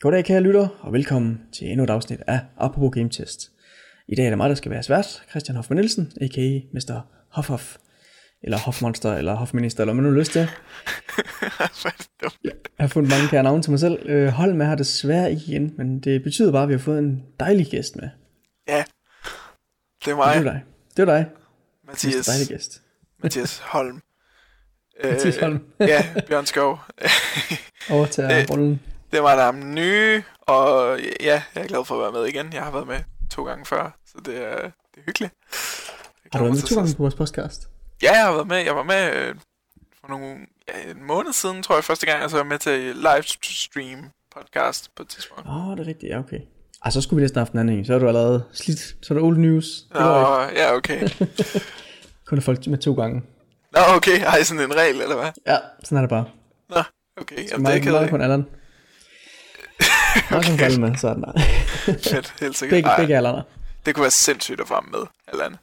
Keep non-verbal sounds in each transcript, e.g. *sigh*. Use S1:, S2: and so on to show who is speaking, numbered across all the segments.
S1: Goddag kære lytter, og velkommen til endnu et afsnit af Apropos Game Test. I dag er det mig, der skal være svært, Christian Hoffmann Nielsen, a.k.a. Mr. Hoffhoff, eller Hofmonster, eller Hofminister, eller hvad man nu lyst til. *laughs* Jeg har fundet mange kære navne til mig selv. Øh, Hold med har desværre ikke igen, men det betyder bare, at vi har fået en dejlig gæst med.
S2: Ja, det er
S1: Og Det er
S2: mig,
S1: dig. Det er dig,
S2: Mathias,
S1: dejlig gæst. *laughs*
S2: Mathias Holm.
S1: Mathias Holm.
S2: ja, Bjørn Skov.
S1: Overtager *laughs*
S2: Øh,
S1: rollen.
S2: Det var der er nye, og ja, jeg er glad for at være med igen. Jeg har været med to gange før, så det er, det er hyggeligt. Jeg
S1: Har du været med to gange på vores podcast?
S2: Ja, jeg har været med. Jeg var med øh, for nogle, ja, en måned siden, tror jeg, første gang, og så var jeg med til livestream podcast på et tidspunkt.
S1: Åh, oh, det er rigtigt, ja okay. Ej, så skulle vi næsten have haft en anden en. Så er du allerede slidt. Så er det old news.
S2: Nå, ja, okay. *laughs*
S1: Kun folk med to gange.
S2: Nå, okay. Har I sådan en regel, eller hvad?
S1: Ja, sådan er det bare.
S2: Nå, okay. Jamen, det er
S1: meget,
S2: ikke
S1: meget kun Allan. Meget kun *laughs*
S2: Okay.
S1: falde med, sådan der. *laughs*
S2: fedt, helt sikkert.
S1: Begge, begge Allaner.
S2: Det kunne være sindssygt at få ham med, Allan.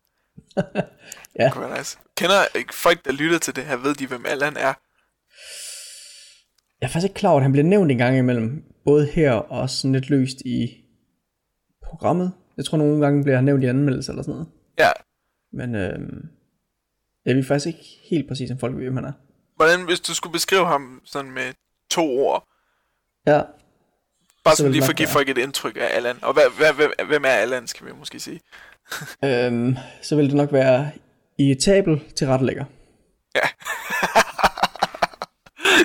S2: *laughs*
S1: Ja.
S2: Det kunne være nice. Kender folk, der lytter til det her, ved de, hvem Allan er?
S1: Jeg er faktisk ikke klar over, at han bliver nævnt en gang imellem. Både her og sådan lidt løst i programmet. Jeg tror nogle gange bliver han nævnt i anmeldelser eller sådan noget.
S2: Ja.
S1: Men øhm, jeg ved faktisk ikke helt præcis, om folk ved, hvem han er.
S2: Hvordan, hvis du skulle beskrive ham sådan med to ord,
S1: Ja,
S2: bare
S1: Så
S2: sådan lige for at give folk et indtryk af Allan. Og hvad, hvad, hvem, hvem er Allan, skal vi måske sige? *laughs*
S1: øhm, så vil det nok være irritabel til rettelægger.
S2: Ja. *laughs*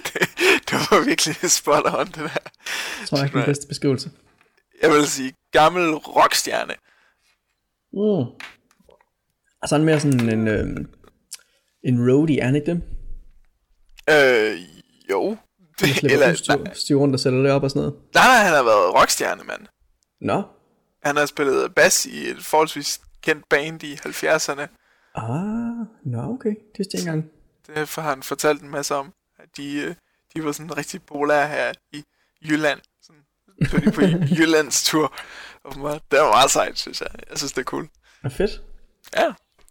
S2: det, det var virkelig spot on, det der.
S1: Jeg tror jeg er den bedste beskrivelse.
S2: Jeg vil sige, gammel rockstjerne.
S1: Mm. Altså han er mere sådan en, øhm, en roadie, er han ikke det?
S2: Øh, jo.
S1: Han
S2: Eller,
S1: udstyr, rundt og sætter det op og sådan noget.
S2: nej, nej, han har været rockstjerne, mand.
S1: Nå,
S2: Han har spillet bass i et forholdsvis kendt band i 70'erne.
S1: ah, nå okay, det vidste jeg ikke engang.
S2: Det har han fortalt en masse om. At de, øh, de var sådan rigtig populære her i Jylland. Sådan, tog de på *laughs* Jyllands tur. åbenbart. Det var meget sejt, synes jeg. Jeg synes, det er cool.
S1: Nå, fedt.
S2: Ja.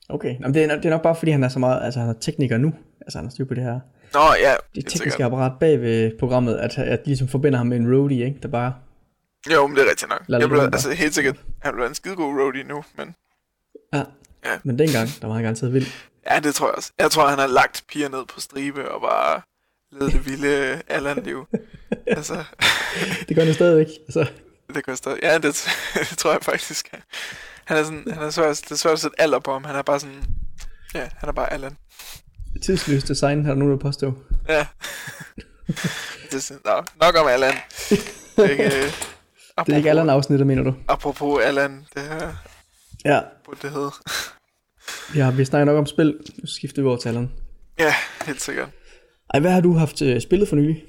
S1: Okay, Nå, men det, er, det er nok bare fordi han er så meget, altså han er tekniker nu. Altså han har styr på det her.
S2: Nå, ja.
S1: Det tekniske
S2: sikkert.
S1: apparat bag ved programmet, at, at de ligesom forbinder ham med en roadie, ikke? Der bare,
S2: Jo, men det er rigtigt nok.
S1: Lad
S2: Jeg
S1: det
S2: blev, altså helt sikkert, han blev en skidegod roadie nu, men
S1: ja.
S2: Ja.
S1: Men dengang, der var han garanteret vild.
S2: ja, det tror jeg også. Jeg tror, han har lagt piger ned på stribe og bare levet det vilde *laughs* Allan-liv. *laughs* altså,
S1: Det gør han stadigvæk. Altså,
S2: det kan stadig... Ja, det, *laughs* det, tror jeg faktisk. Han er sådan, han er svært, det er svært at sætte alder på ham. Han er bare sådan, ja, han er bare Allan.
S1: Tidsløst design, har der nogen, der påstå.
S2: Ja. det er nå, nok om Allan. Det er ikke, øh, *laughs*
S1: Det er ikke alle afsnittet, mener du?
S2: Apropos Allan, det her
S1: Ja,
S2: burde det hedde.
S1: ja vi snakker nok om spil. Nu skifter vi over til Allan.
S2: Ja, helt sikkert.
S1: Ej, hvad har du haft øh, spillet for nylig?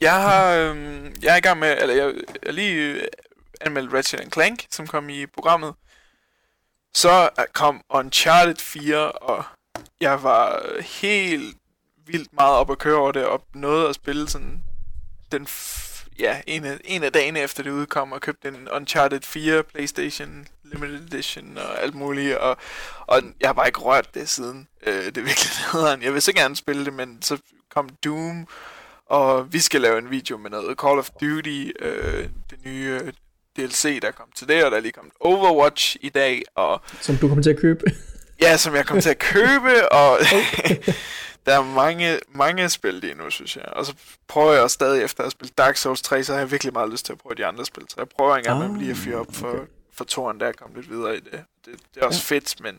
S2: Jeg har, øhm, jeg er i gang med, eller jeg, jeg har lige øh, anmeldt Ratchet Clank, som kom i programmet. Så er- kom Uncharted 4, og jeg var helt vildt meget op at køre over det, og nåede at spille sådan den, f- ja, en af, en af dagene efter det udkom, og købte en Uncharted 4 Playstation Limited Edition og alt muligt, og, og jeg har bare ikke rørt det siden. Øh, det er virkelig *laughs* nederen. Jeg vil så gerne spille det, men så kom Doom, og vi skal lave en video med noget Call of Duty, øh, det nye øh, DLC, der kom til det, og der er lige kommet Overwatch i dag, og
S1: Som du kommer til at købe?
S2: Ja, som jeg kom til at købe, og *laughs* *laughs* der er mange, mange spil lige nu, synes jeg. Og så prøver jeg også stadig efter at spille Dark Souls 3, så har jeg virkelig meget lyst til at prøve de andre spil. Så jeg prøver engang
S1: Ah,
S2: med lige at fyre op for,
S1: okay.
S2: for toren, der er kommet lidt videre i det. Det, det er også ja. fedt, men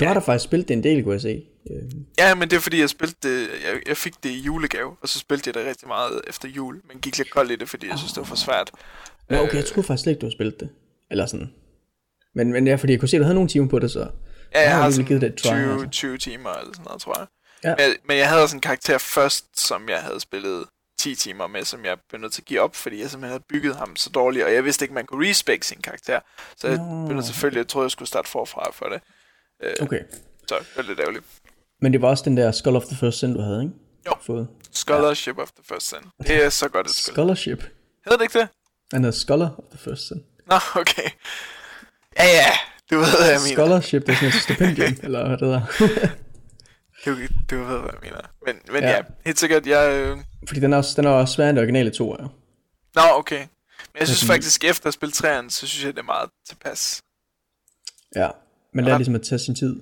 S1: Du har da faktisk spillet det en del, kunne jeg se. Øh,
S2: Ja, men det er fordi, jeg spilte det, jeg, jeg fik det i julegave, og så spilte jeg det rigtig meget efter jul, men gik lidt koldt i det, fordi jeg synes, det var for svært.
S1: Nå, okay, jeg troede faktisk slet ikke, du har spillet det. Eller sådan. Men, men ja, fordi jeg kunne se, at du havde nogle timer på det, så...
S2: Ja, jeg
S1: har
S2: har
S1: alligevel givet det
S2: sådan
S1: et try,
S2: 20,
S1: altså.
S2: 20 timer eller sådan noget, tror jeg.
S1: Ja.
S2: Men, men jeg havde også en karakter først, som jeg havde spillet 10 timer med, som jeg blev nødt til at give op, fordi jeg simpelthen havde bygget ham så dårligt, og jeg vidste ikke, man kunne respec sin karakter. Så jeg
S1: Nå.
S2: blev selvfølgelig, jeg troede, jeg skulle starte forfra for det. Øh,
S1: Okay.
S2: Så det var lidt ærgerligt.
S1: Men det var også den der Skull of the First Sin, du havde, ikke?
S2: Jo.
S1: Fået.
S2: Scholarship of the First Sin. Det er så godt et spil.
S1: Scholarship.
S2: Hedder det ikke det?
S1: Han hedder Scholar of the First Sin.
S2: Nå, okay. Ja, ja. Du ved, hvad jeg mener.
S1: Scholarship, det er sådan et stipendium, *laughs* eller hvad det hedder.
S2: Du, du ved, hvad jeg mener. Men, men
S1: Ja.
S2: ja. ja, helt sikkert, jeg... Øh...
S1: Fordi den er, også, den er også sværere end det originale to, ja.
S2: Nå, okay. Men jeg synes
S1: Fordi-
S2: faktisk, efter at spille træerne, så synes jeg, det er meget tilpas.
S1: Ja, man lærer ligesom at tage sin tid.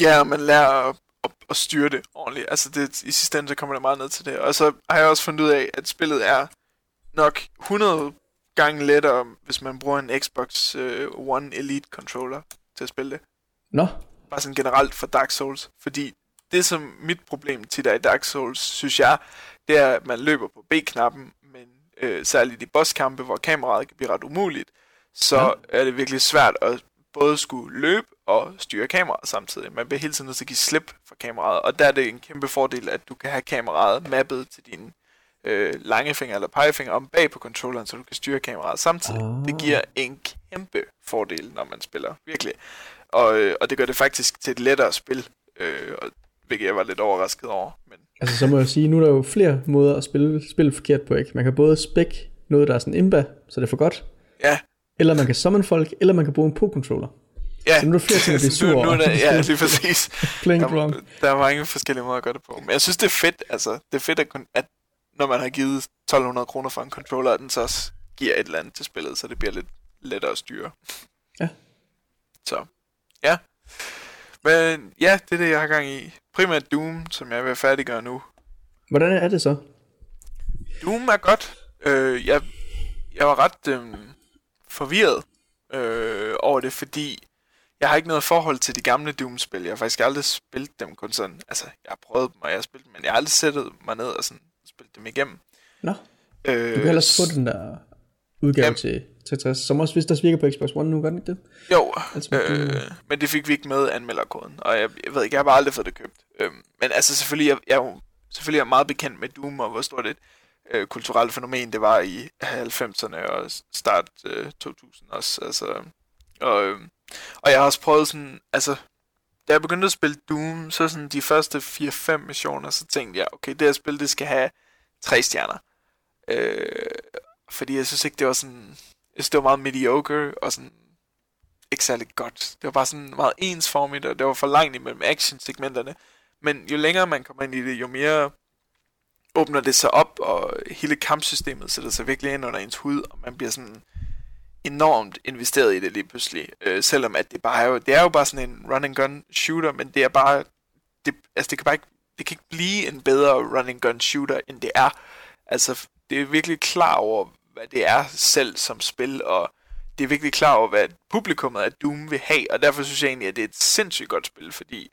S2: Ja, man lærer at, at, at styre det ordentligt. Altså det, i sidste ende, så kommer det meget ned til det. Og så har jeg også fundet ud af, at spillet er nok 100 gange lettere, hvis man bruger en Xbox uh, One Elite controller til at spille det.
S1: Nå,
S2: Bare sådan generelt for Dark Souls. Fordi det, som mit problem tit er i Dark Souls, synes jeg, det er, at man løber på B-knappen, men øh, særligt i bosskampe, hvor kameraet kan blive ret umuligt, så
S1: Ja.
S2: er det virkelig svært at både skulle løbe og styre kameraet samtidig. Man bliver hele tiden nødt til at give slip for kameraet, og der er det en kæmpe fordel, at du kan have kameraet mappet til dine øh, langefinger eller pegefinger om bag på controlleren, så du kan styre kameraet samtidig.
S1: Ah.
S2: Det giver en kæmpe fordel, når man spiller, virkelig. Og, øh, og det gør det faktisk til et lettere spil, øh, og, hvilket jeg var lidt overrasket over. Men
S1: altså så må jeg sige, nu er der jo flere måder at spille spil forkert på, ikke? Man kan både spæk noget, der er sådan imba, så det er for godt,
S2: ja,
S1: eller man kan summon folk, eller man kan bruge en pro-controller.
S2: ja.
S1: Så nu er der flere ting at blive *laughs*
S2: Så
S1: sur
S2: nu, nu er der, ja, *laughs* lige præcis.
S1: Playing
S2: Der,
S1: wrong.
S2: der er mange forskellige måder at gøre det på. Men jeg synes, det er fedt, altså. Det er fedt, at, kun- at når man har givet 1200 kroner for en controller, at den så også giver et eller andet til spillet, så det bliver lidt lettere at styre.
S1: Ja.
S2: Så, ja. Men ja, det er det, jeg har gang i. Primært Doom, som jeg er ved at færdiggøre nu.
S1: Hvordan er det så?
S2: Doom er godt. Øh, jeg, jeg var ret øh, forvirret øh, over det, fordi jeg har ikke noget forhold til de gamle Doom-spil. Jeg har faktisk aldrig spillet dem kun sådan. Altså, jeg har prøvet dem, og jeg har spillet dem, men jeg har aldrig sættet mig ned og sådan spillet dem igennem.
S1: Nå,
S2: Øh,
S1: du kan ellers få den der udgave
S2: Jamen.
S1: til 63, som også hvis der virker på Xbox One nu, gør den ikke det?
S2: Jo,
S1: Altså,
S2: øh, men det fik vi ikke med anmelderkoden, og jeg, jeg ved ikke, jeg har bare aldrig fået det købt. Øh, men altså selvfølgelig, jeg, jeg, er jo- selvfølgelig er meget bekendt med Doom, og hvor stort et øh, kulturelt fænomen det var i 90'erne og start øh, 2000 også. Altså, og, øh, og jeg har også prøvet sådan, altså, da jeg begyndte at spille Doom, så sådan de første 4-5 missioner, så tænkte jeg, okay, det her spil, det skal have tre stjerner. Øh, fordi jeg synes ikke, det var sådan, jeg synes, det var meget mediocre, og sådan, ikke særlig godt. Det var bare sådan meget ensformigt, og det var for langt imellem action-segmenterne. Men jo længere man kommer ind i det, jo mere åbner det sig op, og hele kampsystemet sætter sig virkelig ind under ens hud, og man bliver sådan enormt investeret i det lige pludselig. Øh, selvom at det bare er jo, det er jo bare sådan en run and gun shooter, men det er bare, det, altså det kan bare ikke, det kan ikke blive en bedre run and gun shooter, end det er. Altså, det er virkelig klar over, hvad det er selv som spil, og det er virkelig klar over, hvad publikummet af Doom vil have, og derfor synes jeg egentlig, at det er et sindssygt godt spil, fordi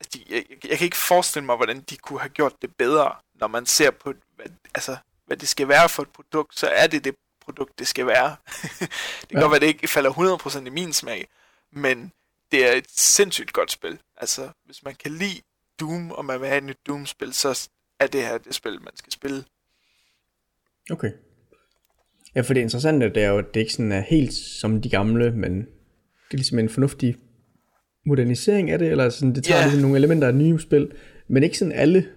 S2: altså, de, jeg, jeg, kan ikke forestille mig, hvordan de kunne have gjort det bedre, når man ser på, hvad, altså, hvad det skal være for et produkt, så er det det produkt, det skal være. *laughs* det kan
S1: Ja.
S2: godt være, at det ikke falder 100% i min smag, men det er et sindssygt godt spil. Altså, hvis man kan lide Doom, og man vil have et nyt Doom-spil, så er det her det spil, man skal spille.
S1: Okay. Ja, for det interessante det er jo, at det ikke sådan er helt som de gamle, men det er ligesom en fornuftig modernisering af det, eller sådan, det tager yeah. ligesom nogle elementer af nye spil, men ikke sådan alle,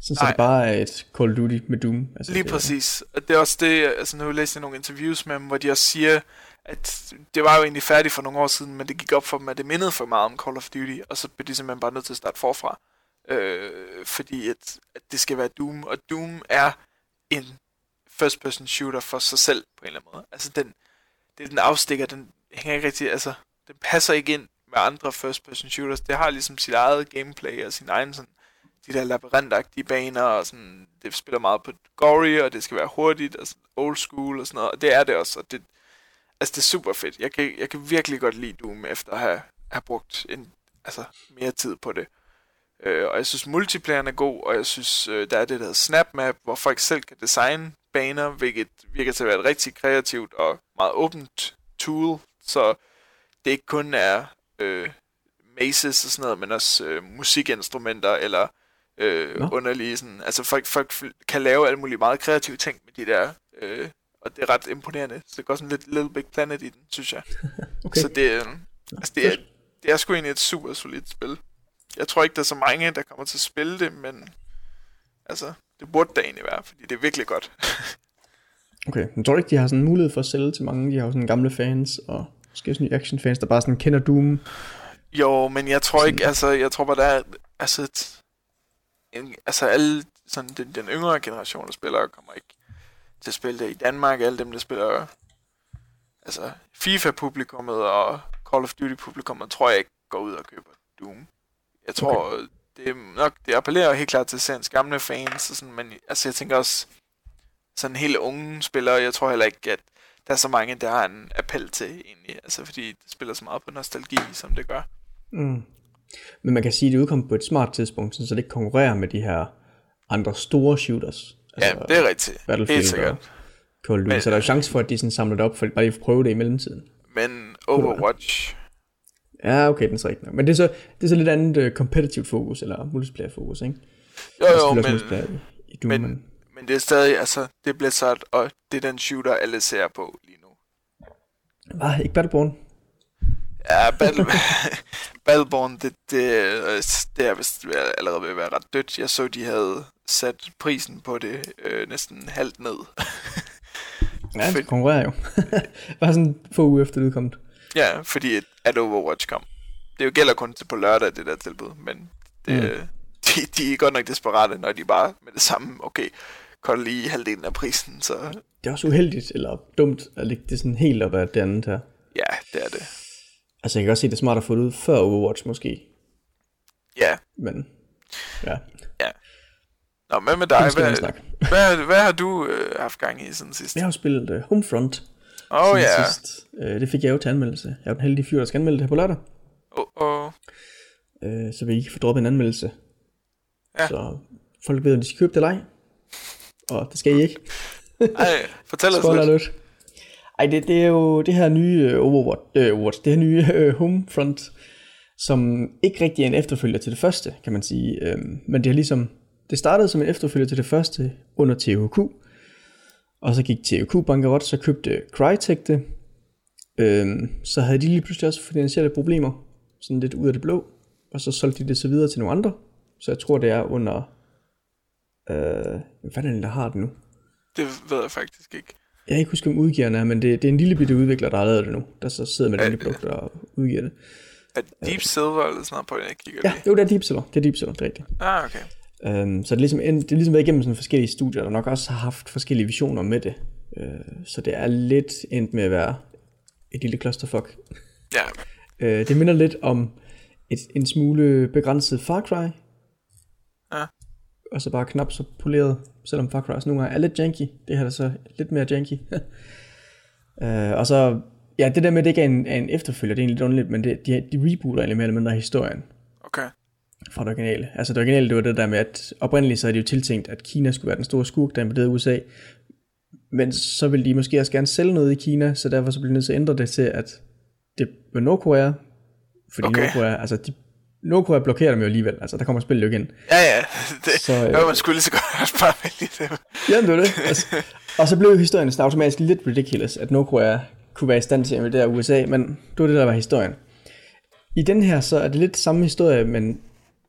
S1: sådan så det bare er et Call of Duty med Doom. Altså,
S2: Lige
S1: det,
S2: præcis. Og det er også det, altså nu læste jeg nogle interviews med dem, hvor de også siger, at det var jo egentlig færdigt for nogle år siden, men det gik op for dem, at det mindede for meget om Call of Duty, og så blev de simpelthen bare nødt til at starte forfra. Øh, fordi at, at det skal være Doom, og Doom er en first person shooter for sig selv på en eller anden måde. Altså den, det er den afstikker, den hænger ikke rigtig, altså den passer ikke ind med andre first person shooters. Det har ligesom sit eget gameplay og sin egen sådan, de der labyrintagtige baner, og sådan, det spiller meget på gory, og det skal være hurtigt, og sådan old school og sådan noget, og det er det også, og det, altså det er super fedt. Jeg kan, jeg kan virkelig godt lide Doom, efter at have, have brugt en, altså, mere tid på det. Øh, og jeg synes multiplayeren er god, og jeg synes, øh, der er det, der hedder Snap Map, hvor folk selv kan designe baner, hvilket virker til at være et rigtig kreativt og meget åbent tool, så det ikke kun er øh, mazes og sådan noget, men også øh, musikinstrumenter eller øh,
S1: Nå.
S2: underlige sådan, altså folk, folk kan lave alle mulige meget kreative ting med de der, øh, og det er ret imponerende. Så det går sådan lidt Little Big Planet i den, synes jeg. *laughs*
S1: Okay.
S2: Så det, øh, altså det, er, det er sgu egentlig et super solidt spil. Jeg tror ikke, der er så mange, der kommer til at spille det, men altså, det burde da egentlig være, fordi det er virkelig godt. *laughs*
S1: Okay, men tror du ikke, de har sådan en mulighed for at sælge til mange? De har jo sådan gamle fans, og måske også nye actionfans, der bare sådan kender Doom.
S2: Jo, men jeg tror ikke, altså, jeg tror bare, der er, altså, en, altså alle, sådan den, den yngre generation af spillere kommer ikke til at spille det i Danmark. Alle dem, der spiller altså FIFA-publikummet og Call of Duty-publikummet, tror jeg ikke går ud og køber Doom. Jeg tror, okay. det er nok, det appellerer helt klart til seriens gamle fans, og sådan, men altså, jeg tænker også, sådan helt unge spillere, jeg tror heller ikke, at der er så mange, der har en appel til egentlig, altså fordi det spiller så meget på nostalgi, som det gør.
S1: Mm. Men man kan sige, at det udkommer på et smart tidspunkt, så det ikke konkurrerer med de her andre store shooters.
S2: Altså ja, det er rigtigt. Battlefield Helt sikkert.
S1: Call Men, så der er jo chance for, at de sådan samler det op, for bare lige at prøve det i mellemtiden.
S2: Men Overwatch...
S1: Ja, okay, den er så ikke Men det er så, det er så lidt andet uh, competitive fokus, eller multiplayer fokus, ikke?
S2: Jo, jo, men, i, i Doom, men, men, men det er stadig, altså, det er Blizzard, og det er den shooter, alle ser på lige nu.
S1: Ah, ikke Battleborn?
S2: Ja, Battle, *laughs* Battleborn, det, det, det er vist allerede ved at være ret dødt. Jeg så, de havde sat prisen på det øh, næsten halvt ned. *laughs*
S1: ja, det konkurrerer jo. *laughs* Bare sådan få uger efter det udkommet.
S2: Ja, fordi at Overwatch kom. Det jo gælder kun til på lørdag, det der tilbud, men det, mm. *laughs* de, de er godt nok desperate, når de bare med det samme, okay, kolder lige halvdelen af prisen, så...
S1: Det er også uheldigt, eller dumt, at lægge det sådan helt op af det andet her.
S2: Ja, det er det.
S1: Altså, jeg kan også se, det er smart at få det ud før Overwatch, måske.
S2: Ja.
S1: Men, ja.
S2: Nå, men med dig, hvad, hvad, hvad, har du øh, haft gang i siden sidst?
S1: Jeg har spillet uh, Homefront.
S2: Åh oh, ja. Yeah. Sidst.
S1: Uh, det fik jeg jo til anmeldelse. Jeg er den heldige fyr, der skal anmelde det her på lørdag.
S2: Oh, oh.
S1: Uh, så vil I få droppet en anmeldelse. Ja. Så folk ved, at de skal købe det eller ej. Og det skal I ikke. *laughs*
S2: Ej, fortæl os lidt. lidt.
S1: Ej, det, det er jo det her nye uh, Overwatch, uh, Overwatch det her nye uh, *laughs* Homefront, som ikke rigtig er en efterfølger til det første, kan man sige. Uh, men det er ligesom, det startede som en efterfølger til det første under THQ, og så gik THQ bankerot, så købte Crytek det. Uh, så havde de lige pludselig også finansielle problemer, sådan lidt ud af det blå, og så solgte de det så videre til nogle andre. Så jeg tror, det er under Øh, hvad er det, der har det nu?
S2: Det ved jeg faktisk ikke.
S1: Jeg kan ikke huske, om udgiverne er, men det, det er en lille bitte udvikler, der har lavet det nu, der så sidder med den produkt og udgiver det.
S2: Er det Deep Silver eller sådan noget på, jeg kigger
S1: Ja, jo, det er Deep Silver. Det er Deep Silver, det er rigtigt.
S2: Ah, okay.
S1: Um, så det er, ligesom, det er ligesom været igennem sådan forskellige studier, der nok også har haft forskellige visioner med det. Uh, så det er lidt endt med at være et lille clusterfuck.
S2: Ja.
S1: Uh, det minder lidt om et, en smule begrænset Far Cry, og så bare knap så poleret, selvom Far Cry nogle gange er lidt janky. Det her er så lidt mere janky. uh, *laughs* og så, ja, det der med, at det ikke er en, er en efterfølger, det er egentlig lidt underligt, men det, de, de rebooter egentlig mere eller mindre historien. Fra det originale. Altså det originale, det var det der med, at oprindeligt så havde de jo tiltænkt, at Kina skulle være den store skurk, der invaderede USA. Men så ville de måske også gerne sælge noget i Kina, så derfor så blev de nødt til at ændre det til, at det var Nordkorea. Fordi okay. Nordkorea, altså de Nordkorea blokerer dem jo alligevel, altså der kommer spillet jo igen.
S2: Ja, ja, *laughs* det, så, øh, man skulle lige så godt bare vælge
S1: det. Ja, det var det. Altså, og så blev historien så automatisk lidt ridiculous, at Nordkorea kunne være i stand til at invadere USA, men det var det, der var historien. I den her, så er det lidt samme historie, men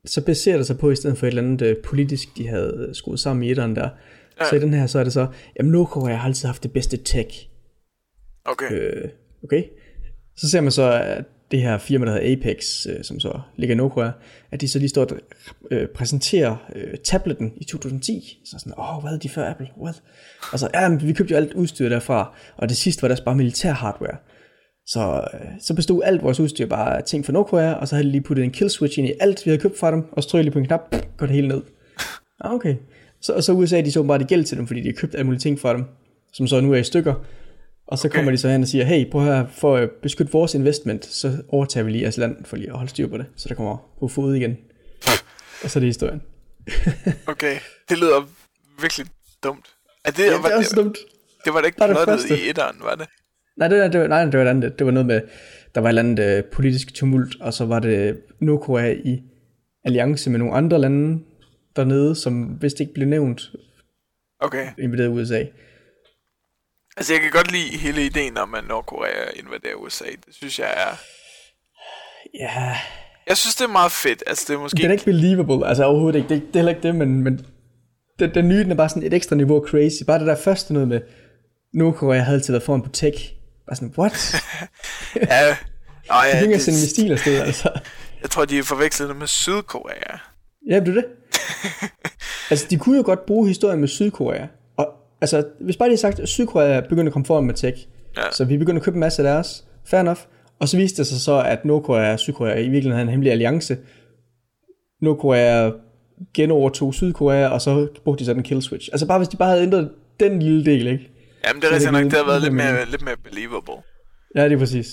S1: så baserer det sig på, i stedet for et eller andet uh, politisk, de havde skruet sammen i etteren der. Ja. Så i den her, så er det så, jamen Nordkorea har altid haft det bedste tech.
S2: Okay. Øh,
S1: okay. Så ser man så, at det her firma, der hedder Apex, øh, som så ligger i Nordkorea, at de så lige står og øh, præsenterer øh, tableten i 2010. Så sådan, åh, oh, hvad de før Apple? What? Og så, ja, men vi købte jo alt udstyr derfra, og det sidste var der bare militær hardware. Så, øh, så bestod alt vores udstyr bare af ting fra Nordkorea, og så havde de lige puttet en kill switch ind i alt, vi havde købt fra dem, og så lige på en knap, går det hele ned. *laughs* Ah, okay. Så, og så USA, de så bare det gæld til dem, fordi de har købt alle mulige ting fra dem, som så nu er i stykker, og så okay. kommer de så hen og siger, hey, prøv her, for at beskytte vores investment, så overtager vi lige jeres land for lige at holde styr på det, så der kommer på fod igen. *laughs* og så er det historien. *laughs*
S2: okay, det lyder virkelig dumt.
S1: Er det, ja, det er også
S2: det,
S1: dumt.
S2: Det var da ikke noget i etteren, var det?
S1: Nej, det, det, var, nej, det var andet. Det var noget med, der var et eller andet uh, politisk tumult, og så var det Nordkorea i alliance med nogle andre lande dernede, som vist ikke blev nævnt.
S2: Okay.
S1: Invaderet USA.
S2: Altså, jeg kan godt lide hele ideen om, at Nordkorea invaderer USA. Det synes jeg er...
S1: Ja...
S2: Jeg synes, det er meget fedt. Altså, det er måske...
S1: Det er ikke believable. Altså, overhovedet ikke. Det, det er heller ikke det, men... men den, den nye, den er bare sådan et ekstra niveau crazy. Bare det der første noget med... Nordkorea havde altid været foran på tech. Bare sådan, what? *laughs*
S2: ja... Nå, ja,
S1: de kan det... sende mistil afsted, altså.
S2: Jeg tror, de er forvekslet det med Sydkorea.
S1: Ja, det er det. *laughs* altså, de kunne jo godt bruge historien med Sydkorea altså, hvis bare de havde sagt, at Sydkorea begynder at komme foran med tech,
S2: Ja.
S1: så vi begynder at købe en masse af deres, fair enough. Og så viste det sig så, at Nordkorea og Sydkorea i virkeligheden havde en hemmelig alliance. Nordkorea genovertog Sydkorea, og så brugte de så den kill switch. Altså bare hvis de bare havde ændret den lille del, ikke?
S2: Jamen, det er rigtigt nok, det har været lidt mere, lidt mere believable.
S1: Ja, det er præcis.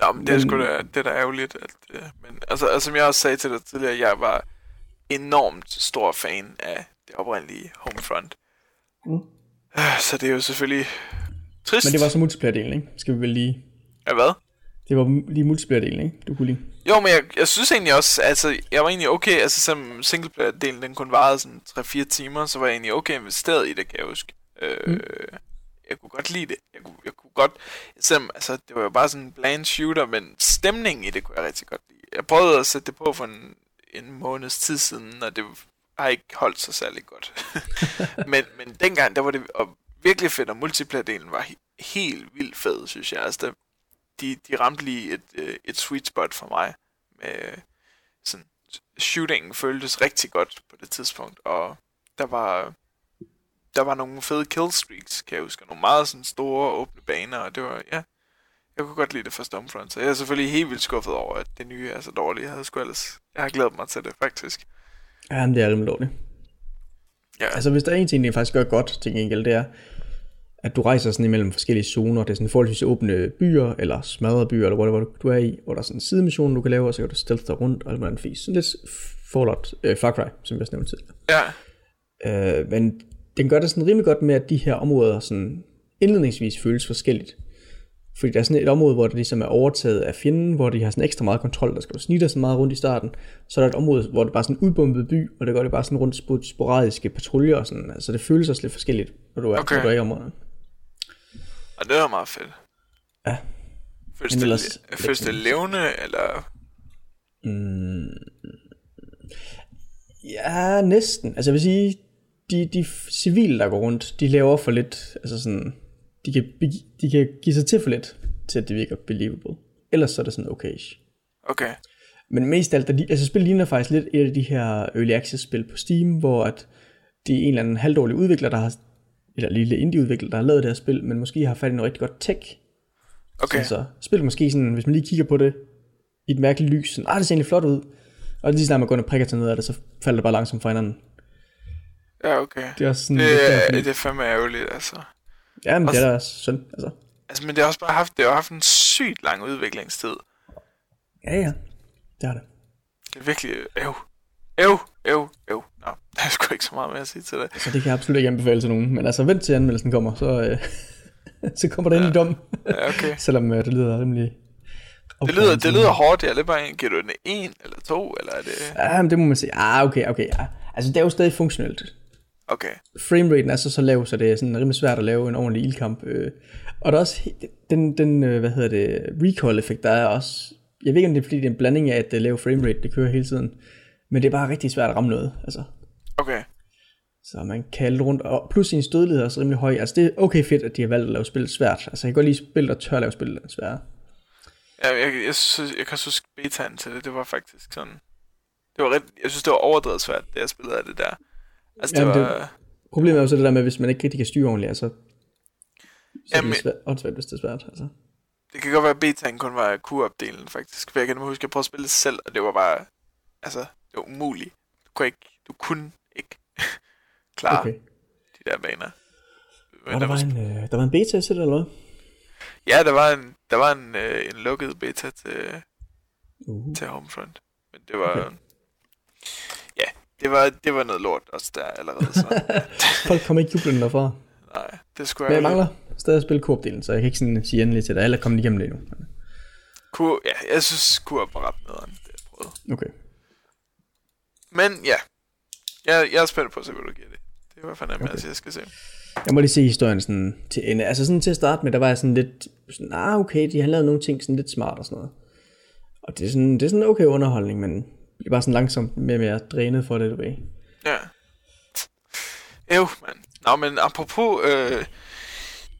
S2: Nå, men det er
S1: Men-
S2: sgu da, det er da ærgerligt. At, øh, men altså, altså, som jeg også sagde til dig tidligere, jeg var enormt stor fan af det oprindelige Homefront.
S1: Mm.
S2: Øh, Så det er jo selvfølgelig trist.
S1: Men det var så multiplayer-delen, ikke? Skal vi vel lige...
S2: Ja, hvad?
S1: Det var lige multiplayer-delen, ikke? Du kunne lide.
S2: Jo, men jeg, jeg synes egentlig også, altså, jeg var egentlig okay, altså selvom singleplayer-delen den kun varede sådan 3-4 timer, så var jeg egentlig okay investeret i det, kan jeg huske. Øh,
S1: Mm.
S2: Jeg kunne godt lide det. Jeg kunne, jeg kunne godt, selvom, altså, det var jo bare sådan en bland shooter, men stemningen i det kunne jeg rigtig godt lide. Jeg prøvede at sætte det på for en, en måneds tid siden, og det har ikke holdt sig særlig godt. *laughs* men, men dengang, der var det og virkelig fedt, og multiplayer-delen var he- helt vildt fed, synes jeg. Altså, der, de, de ramte lige et, øh, et sweet spot for mig. Med sådan, shootingen føltes rigtig godt på det tidspunkt, og der var, der var nogle fede killstreaks, kan jeg huske, og nogle meget sådan store åbne baner, og det var, ja, jeg kunne godt lide det fra Stormfront, så jeg er selvfølgelig helt vildt skuffet over, at det nye er så dårligt. Jeg havde sgu ellers, jeg har glædet mig til det, faktisk.
S1: Ja, men det er rimelig dårligt.
S2: Ja,
S1: Altså, hvis der er en ting, det faktisk gør godt til gengæld, det er, at du rejser sådan imellem forskellige zoner. Det er sådan forholdsvis åbne byer, eller smadrede byer, eller whatever du er i, hvor der er sådan en sidemission, du kan lave, og så kan du stealth dig rundt, og alt muligt fis. Sådan lidt Fallout, øh, Far Cry, som jeg også nævnte tidligere.
S2: ja,
S1: Øh, men den gør det sådan rimelig godt med, at de her områder sådan indledningsvis føles forskelligt. Fordi der er sådan et område, hvor det ligesom er overtaget af fjenden, hvor de har sådan ekstra meget kontrol, der skal snitte sådan meget rundt i starten. Så er der et område, hvor det bare er sådan en udbumpet by, og det går det bare sådan rundt spor- sporadiske patruljer og sådan. Altså det føles også lidt forskelligt, når du er,
S2: Okay.
S1: når du er i området.
S2: og det var meget fedt.
S1: Ja.
S2: Føles
S1: Men
S2: det,
S1: ellers-
S2: føles det levende, eller...
S1: Ja, næsten. Altså jeg vil sige, de, de civile, der går rundt, de laver for lidt, altså sådan, de kan, de kan give sig til for lidt, til at det virker believable. Ellers så er det sådan okay.
S2: Okay,
S1: Men mest alt, der, de- altså spil ligner faktisk lidt et af de her Early Access spil på Steam, hvor at det er en eller anden halvdårlig udvikler, der har, eller lille indie-udvikler, der har lavet det her spil, men måske har fat i noget rigtig godt tech.
S2: okay,
S1: Så spillet måske sådan, hvis man lige kigger på det i et mærkeligt lys, sådan, ah, det ser egentlig flot ud. Og lige snart man går ind og prikker til ned af det, så falder det bare langsomt fra hinanden.
S2: Ja, okay.
S1: Det er også sådan
S2: Det,
S1: lidt
S2: er,
S1: derfor.
S2: det er fandme ærgerligt, altså.
S1: Ja, men det
S2: også-
S1: er da også synd, altså.
S2: Altså, men det har også bare haft, det har haft en sygt lang udviklingstid.
S1: Ja, ja. Det har det.
S2: Det er virkelig øv. Øv, øv, øv. Nå, *laughs* der er sgu ikke så meget mere at sige til det.
S1: Så det kan jeg absolut ikke anbefale til nogen. Men altså, vent til anmeldelsen kommer, så, øh, *laughs* så kommer der ja. en dom.
S2: Ja, okay. *laughs*
S1: Selvom øh, det lyder rimelig...
S2: Det lyder, det lyder hårdt, jeg er lidt bare en. Giver du den en eller to, eller er det...
S1: Ja, men det må man sige. Ah, okay, okay. Ja. Altså, det er jo stadig funktionelt.
S2: Okay,
S1: Frameraten er så så lav, så det er sådan rimelig svært at lave en ordentlig ildkamp. Øh. Og der er også den, den øh, hvad hedder det, recoil-effekt, der er også... Jeg ved ikke, om det er, fordi det er en blanding af, at det lave framerate, det kører hele tiden. Men det er bare rigtig svært at ramme noget. Altså,
S2: okay.
S1: så man kan rundt, og plus sin stødelighed er også rimelig høj. Altså det er okay fedt, at de har valgt at lave spillet svært. Altså jeg kan godt lide spil, der tør lave spil svært.
S2: Jeg, jeg, jeg, synes, jeg kan huske betaen til det. Det var faktisk sådan... Det var ret, jeg synes, det var overdrevet svært, det jeg spillede af det der. Altså, det
S1: Jamen,
S2: var...
S1: det- Problemet er jo så det der med, hvis man ikke rigtig kan styre ordentligt, altså, så er
S2: Jamen-
S1: det svært, åndssvagt, hvis det er svært. Altså.
S2: Det kan godt være, at betaen kun var Q-opdelen, faktisk. For jeg kan huske, at jeg prøvede at spille det selv, og det var bare... Altså, det var umuligt. Du kunne ikke... Du kunne ikke *laughs* klare okay. De der baner. Men
S1: Og
S2: der
S1: der, var
S2: var,
S1: en, øh, der var en beta til det, eller hvad?
S2: ja, der var en, der var en, øh, en lukket beta til,
S1: Uh.
S2: til Homefront. Men det var...
S1: Okay.
S2: Det var, det var noget lort også der allerede. Så, *laughs*
S1: Folk kommer ikke jublende derfra.
S2: nej, det skulle
S1: Men jeg
S2: jeg...
S1: mangler stadig at spille koop-delen, så jeg kan ikke sådan sige endelig til dig, eller komme igennem det endnu.
S2: Kunne, ja, jeg synes, kunne var ret nederen, det jeg prøvede.
S1: Okay.
S2: Men ja, jeg, jeg er spændt på at se, hvad du giver det. Det var fandme okay.
S1: Okay.
S2: altså, jeg skal se.
S1: Jeg må lige se historien sådan til ende. Altså sådan til at starte med, der var jeg sådan lidt, sådan, ah okay, de har lavet nogle ting sådan lidt smart og sådan noget. Og det er sådan, det er sådan en okay underholdning, men bliver bare sådan langsomt mere og mere drænet for det, du ved.
S2: Ja. Øv, mand. Nå, men apropos øh,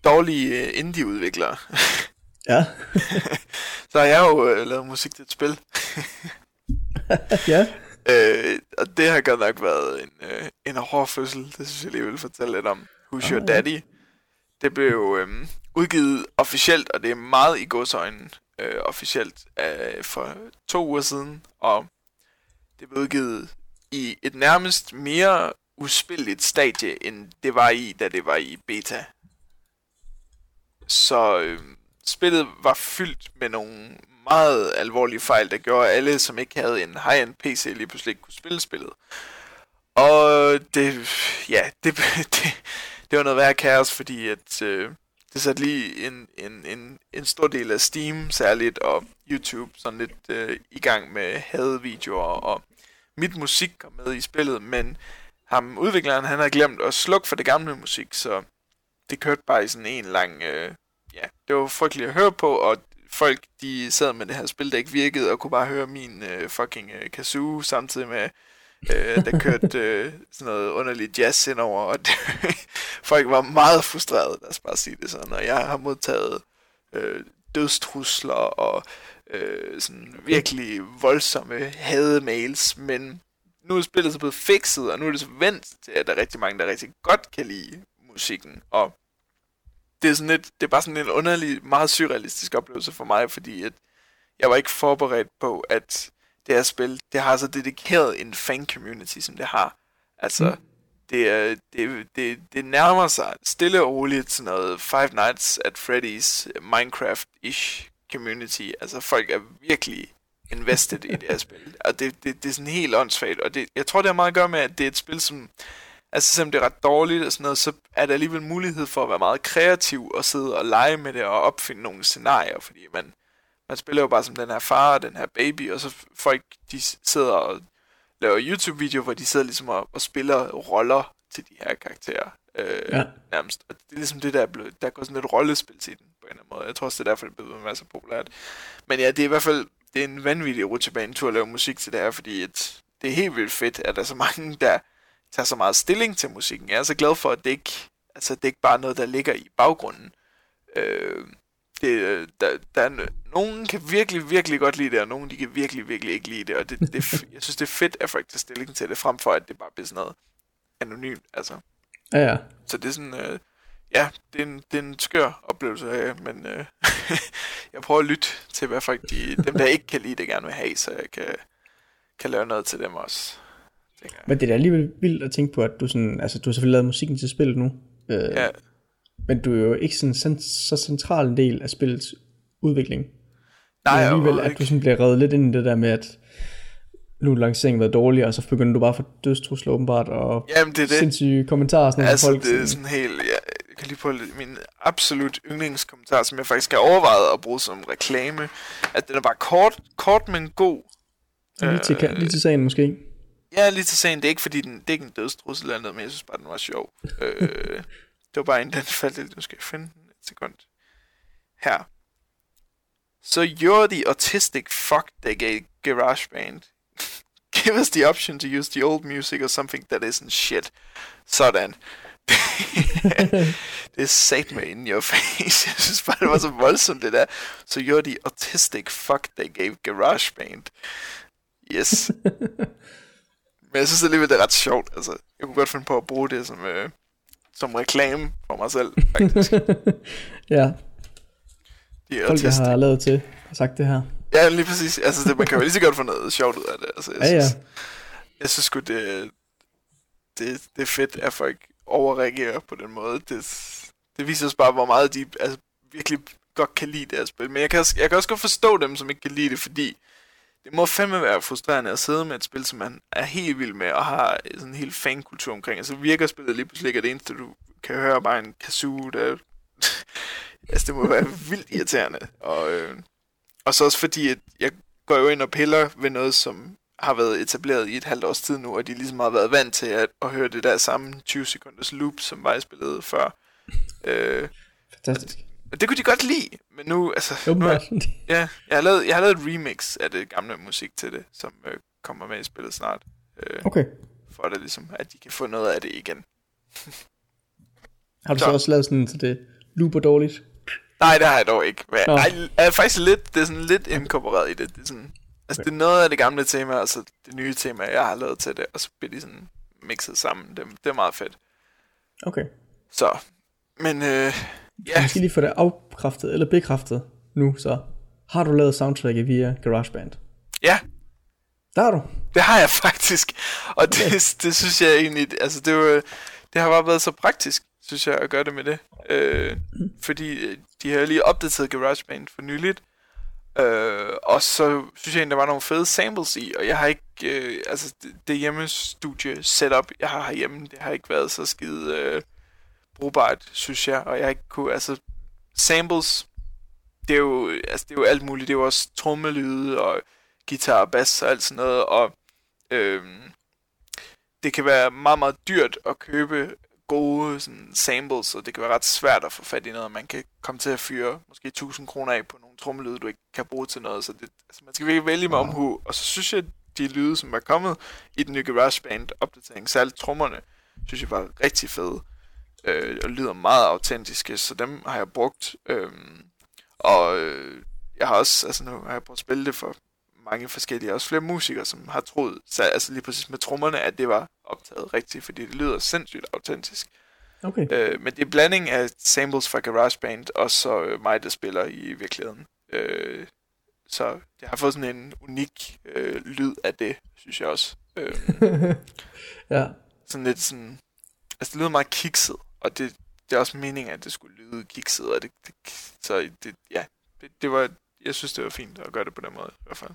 S2: dårlige øh, indie-udviklere, *laughs*
S1: Ja. *laughs*
S2: så har jeg jo øh, lavet musik til et spil. *laughs*
S1: ja.
S2: Øh, og det har godt nok været en, øh, en hård fødsel. Det synes jeg lige vil fortælle lidt om. Who's Your Daddy? Det blev øh, udgivet officielt, og det er meget i godsøjne øh, officielt øh, for to uger siden. Og det blev udgivet i et nærmest mere uspilligt stadie, end det var i, da det var i beta. Så øh, spillet var fyldt med nogle meget alvorlige fejl, der gjorde, alle, som ikke havde en high-end PC, lige pludselig ikke kunne spille spillet. Og det, ja, det, *laughs* det, det var noget værre kaos, fordi at, øh, det satte lige en, en, en, en stor del af Steam særligt, og YouTube sådan lidt øh, i gang med hadevideoer, og mit musik kom med i spillet, men ham udvikleren, han havde glemt at slukke for det gamle musik, så det kørte bare i sådan en lang, øh, ja, det var frygteligt at høre på, og folk, de sad med det her spil, der ikke virkede, og kunne bare høre min øh, fucking øh, kazoo, samtidig med, øh, der *laughs* kørte øh, sådan noget underligt jazz indover, og det, *laughs* folk var meget frustrerede, lad os bare sige det sådan, og jeg har modtaget øh, dødstrusler og øh, sådan virkelig voldsomme hademails, men nu er spillet så blevet fikset, og nu er det så vendt til, at der er rigtig mange, der rigtig godt kan lide musikken, og det er, sådan lidt, det er bare sådan en underlig, meget surrealistisk oplevelse for mig, fordi at jeg var ikke forberedt på, at det her spil, det har så dedikeret en fan-community, som det har. Altså, mm. det, er, det, det, det nærmer sig stille og roligt til noget Five Nights at Freddy's Minecraft-ish community. Altså, folk er virkelig invested i det her spil. Og det, det, det er sådan helt åndssvagt, og det, jeg tror, det har meget at gøre med, at det er et spil, som altså selvom det er ret dårligt og sådan noget, så er der alligevel mulighed for at være meget kreativ og sidde og lege med det og opfinde nogle scenarier, fordi man, man spiller jo bare som den her far og den her baby, og så folk, de sidder og laver YouTube-videoer, hvor de sidder ligesom og, og spiller roller til de her karakterer. Øh, ja. Nærmest. Og det er ligesom det, der er blevet, der går sådan lidt rollespil til den, på en eller anden måde. Jeg tror også, det er derfor, det er blevet så populært. Men ja, det er i hvert fald, det er en vanvittig rutsjebane-tur at lave musik til det her, fordi et, det er helt vildt fedt, at der er så mange, der tager så meget stilling til musikken. Jeg er så glad for, at det ikke, altså, det er ikke bare noget, der ligger i baggrunden. Øh, det, der, der er, nogen kan virkelig, virkelig godt lide det, og nogen de kan virkelig, virkelig ikke lide det. Og det, det, jeg synes, det er fedt, at folk tager stilling til det, frem for at det bare bliver sådan noget anonymt. Altså.
S1: Ja, ja.
S2: Så det er sådan, øh, ja, det er, en, det er en skør oplevelse, ja, men øh, *laughs* jeg prøver at lytte til, hvad folk, de, dem der ikke kan lide det, gerne vil have, så jeg kan, kan lave noget til dem også.
S1: Men det er da alligevel vildt at tænke på, at du sådan, altså du har selvfølgelig lavet musikken til spillet nu. Øh, ja. Men du er jo ikke sådan så central en del af spillets udvikling. Nej, men alligevel, at du sådan bliver reddet lidt ind i det der med, at nu er lanceringen været dårlig, og så begynder du bare at få dødstrusler åbenbart, og
S2: Jamen, det er det.
S1: sindssyge kommentarer. Sådan
S2: altså, folk, det er sådan helt, ja, jeg kan lige på min absolut yndlingskommentar, som jeg faktisk har overvejet at bruge som reklame, at den er bare kort, kort men god.
S1: Lige til, øh, lige til sagen måske.
S2: Ja, lige til sagen. Det er ikke fordi, den, det er ikke en dødstrussel eller noget, men jeg synes bare, den var sjov. øh, *laughs* det var bare en, den faldt lidt. Nu skal jeg finde den et sekund. Her. So you're the autistic fuck they gave GarageBand. *laughs* Give us the option to use the old music or something that isn't shit. Sådan. Det er sat med in your face. Jeg synes bare, det var så voldsomt, det der. So you're the autistic fuck they gave GarageBand. Yes. Men jeg synes alligevel, det er ret sjovt. Altså, jeg kunne godt finde på at bruge det som, øh, som reklame for mig selv, faktisk.
S1: ja. De er Folk, jeg har lavet til, har sagt det her.
S2: Ja, lige præcis. Altså, det, man kan jo lige så godt få noget sjovt ud af det. Altså, jeg
S1: ja,
S2: synes, ja. Jeg synes sgu, det, det, det er fedt, at folk overreagerer på den måde. Det, det viser os bare, hvor meget de altså, virkelig godt kan lide det her spil. Men jeg kan, jeg kan også godt forstå dem, som ikke kan lide det, fordi det må fandme være frustrerende at sidde med et spil, som man er helt vild med, og har sådan en hel fankultur omkring. Altså virker spillet lige pludselig ikke, at det eneste, du kan høre, bare en kazoo, der... *laughs* altså det må være vildt irriterende. Og, øh, og så også fordi, at jeg går jo ind og piller ved noget, som har været etableret i et halvt års tid nu, og de ligesom har været vant til at, at høre det der samme 20 sekunders loop, som var i spillet før.
S1: Øh, Fantastisk.
S2: Og det kunne de godt lide, men nu, altså... Nu, ja, jeg har, lavet, jeg har lavet et remix af det gamle musik til det, som øh, kommer med i spillet snart.
S1: Øh, okay.
S2: For det ligesom, at de kan få noget af det igen.
S1: har du så, så også lavet sådan, så det looper dårligt?
S2: Nej, det har jeg dog ikke. Men jeg, er faktisk lidt, det er sådan lidt inkorporeret i det. Det er sådan, Altså,
S1: Okay.
S2: det er noget af det gamle tema, og så det nye tema, jeg har lavet til det, og så bliver de sådan mixet sammen. Det, det er meget fedt.
S1: Okay.
S2: Så, men øh,
S1: Ja. Jeg skal lige få det afkræftet eller bekræftet nu, så. Har du lavet soundtracket via GarageBand?
S2: ja,
S1: Der har du.
S2: det har jeg faktisk. Og det, det synes jeg egentlig, altså det, var, det har bare været så praktisk, synes jeg, at gøre det med det. Øh, fordi øh, de har lige opdateret GarageBand for nyligt. Øh, og så synes jeg egentlig, der var nogle fede samples i, og jeg har ikke, øh, altså det, det hjemmestudie setup, jeg har herhjemme, det har ikke været så skide øh, brugbart, synes jeg, og jeg har ikke kunne, altså samples, det er jo, altså det er jo alt muligt, det er jo også trommelyde og guitar og bass og alt sådan noget, og øh, det kan være meget, meget dyrt at købe gode sådan, samples, og det kan være ret svært at få fat i noget. Man kan komme til at fyre måske 1000 kroner af på nogle trommelyde, du ikke kan bruge til noget, så det, altså, man skal virkelig vælge med omhu, og så synes jeg, de lyde, som er kommet i den nye GarageBand opdatering, særligt trommerne, synes jeg var rigtig fede, øh, og lyder meget autentiske, så dem har jeg brugt, øhm, og øh, jeg har også, altså nu har jeg prøvet at spille det for mange forskellige, også flere musikere, som har troet, så, altså lige præcis med trommerne, at det var optaget rigtigt, fordi det lyder sindssygt autentisk.
S1: Okay.
S2: Øh, men det er blanding af samples fra GarageBand, og så øh, mig, der spiller i virkeligheden. Øh, så jeg har fået sådan en unik øh, lyd af det, synes jeg også. Øh, *laughs*
S1: ja.
S2: sådan lidt sådan... Altså, det lyder meget kikset, og det, det er også meningen, at det skulle lyde kikset, og det, det så det, ja, det, det var, jeg synes, det var fint at gøre det på den måde, i hvert fald.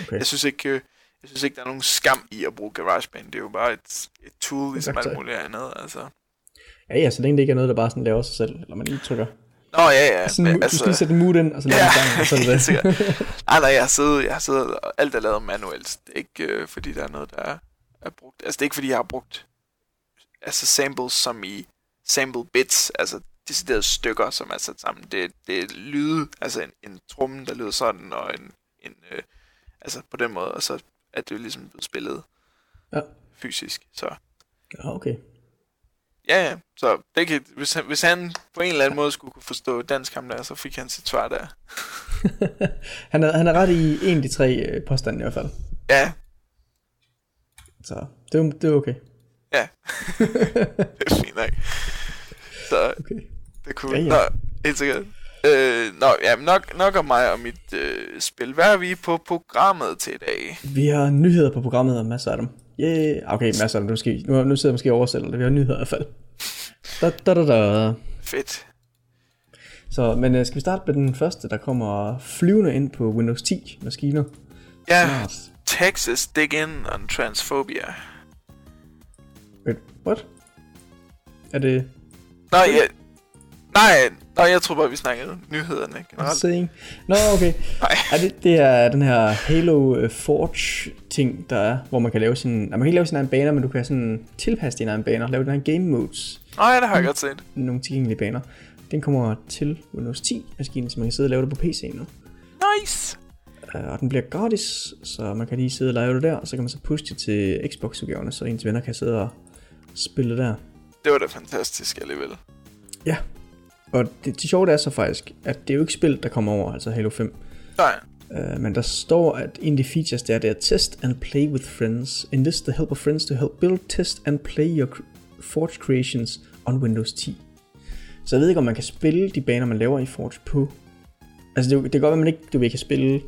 S1: Okay.
S2: Jeg synes ikke, øh, jeg synes ikke, der er nogen skam i at bruge GarageBand. Det er jo bare et, et tool, ligesom alt muligt andet, altså.
S1: Ja, ja, så længe det ikke er noget, der bare sådan laver sig selv, eller man lige trykker.
S2: Nå, ja, ja.
S1: Sådan,
S2: men,
S1: altså, du skal lige sætte en mood ind, og så laver
S2: Ja,
S1: sang, og så det *laughs*
S2: helt sikkert.
S1: det.
S2: Ej, nej, jeg har siddet, jeg har siddet, og alt er lavet manuelt. Det er ikke, øh, fordi der er noget, der er, er brugt. Altså, det er ikke, fordi jeg har brugt altså samples som i sample bits, altså deciderede stykker, som er sat sammen. Det, det er lyde, altså en, en tromme, der lyder sådan, og en, en øh, altså på den måde, og så er det ligesom blevet spillet
S1: Ja.
S2: fysisk. Så
S1: ja, okay.
S2: ja, ja. Så det kan, hvis, han, hvis han på en eller anden måde skulle kunne forstå dansk ham der, så fik han sit svar der. *laughs*
S1: han, er, han er ret i en af de tre øh, påstande i hvert fald.
S2: Ja,
S1: Så det, er- det er okay.
S2: ja. *laughs* det er fint nok. Så
S1: okay.
S2: Det er cool.
S1: Ja,
S2: Ja. Nå, helt sikkert. Øh, nå, ja, nok, nok om mig og mit øh, spil. Hvad er vi på programmet til i dag?
S1: Vi har nyheder på programmet, og masser af dem. Yeah. Okay, masser af dem. Nu, skal, nu, nu sidder jeg måske og oversætter det. Vi har nyheder i hvert fald. Da, da, da, da.
S2: Fedt.
S1: Så, men øh, skal vi starte med den første, der kommer flyvende ind på Windows 10 maskiner?
S2: Ja,
S1: Snart.
S2: Texas Dig In on Transphobia.
S1: Wait, what? Er det
S2: Nå, ja. Nej, nå, jeg tror bare, vi snakkede nyhederne generelt.
S1: saying? Nå, okay.
S2: Nej.
S1: Er det, det er den her Halo øh, Forge ting, der er, hvor man kan lave sin... Nej, man kan ikke lave sine egne baner, men du kan sådan tilpasse dine egne baner. Lave den her game modes.
S2: Nå, ja, det har jeg godt set.
S1: Nogle tilgængelige baner. Den kommer til Windows 10 maskinen, så man kan sidde og lave det på PC nu.
S2: Nice.
S1: Øh, og den bliver gratis, så man kan lige sidde og lave det der, og så kan man så puste det til Xbox-udgaverne, så ens venner kan sidde og spille det der.
S2: Det var da fantastisk alligevel.
S1: Ja. Og det, det sjove er så faktisk, at det er jo ikke spil, der kommer over, altså Halo 5.
S2: Nej.
S1: Uh, men der står, at af de features der, det er test and play with friends. Enlist the help of friends to help build, test and play your Forge creations on Windows 10. Så jeg ved ikke, om man kan spille de baner, man laver i Forge på. Altså det, er det kan godt være, at man ikke du ved, kan spille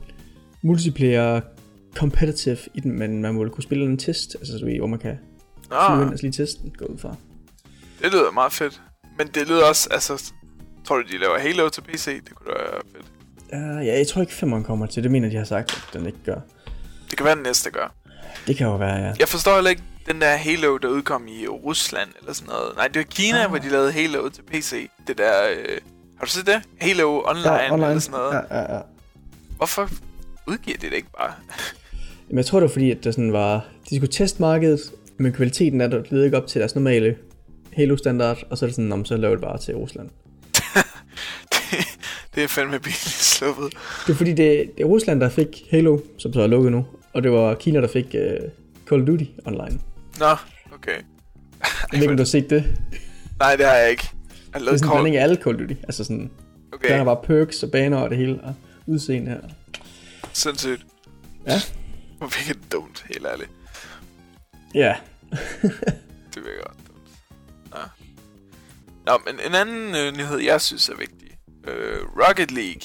S1: multiplayer competitive i den, men man må kunne spille en test, altså du ved, hvor man kan flyve
S2: Nå,
S1: ind og lige teste den, gå ud fra.
S2: det lyder meget fedt. Men det lyder også, altså... Tror du, de laver Halo til PC? Det kunne da være fedt.
S1: Uh, ja, jeg tror ikke, 5'eren kommer til. Det mener de har sagt, at den ikke gør.
S2: Det kan være, den næste gør.
S1: Det kan jo være, ja.
S2: Jeg forstår heller ikke den der Halo, der udkom i Rusland eller sådan noget. Nej, det var Kina,
S1: Ah.
S2: hvor de lavede Halo til PC. Det der... Øh, har du set det? Halo Online,
S1: ja, online.
S2: eller sådan noget.
S1: Ja, ja, ja.
S2: Hvorfor udgiver de det ikke bare? *laughs*
S1: Jamen, jeg tror det var fordi, at der sådan var, de skulle teste markedet, men kvaliteten er der ikke op til deres normale Halo-standard, og så er det sådan, om så laver det bare til Rusland.
S2: Det er fandme billigt sluppet.
S1: Det er fordi, det, det er Rusland, der fik Halo, som så er lukket nu, og det var Kina, der fik uh, Call of Duty online.
S2: Nå, okay.
S1: Jeg ved ikke, om du har set det.
S2: Nej, det har jeg ikke. Jeg
S1: Det er sådan en blanding af alle Call of Duty. Altså sådan, der
S2: Okay,
S1: er bare perks og baner og det hele, og udseende her.
S2: sindssygt.
S1: Ja.
S2: Hvor virker det dumt, helt ærligt.
S1: Ja. *laughs*
S2: Det virker godt dumt. Nå. Nå, men en anden øh, nyhed, jeg synes er vigtig. Øh, Rocket League.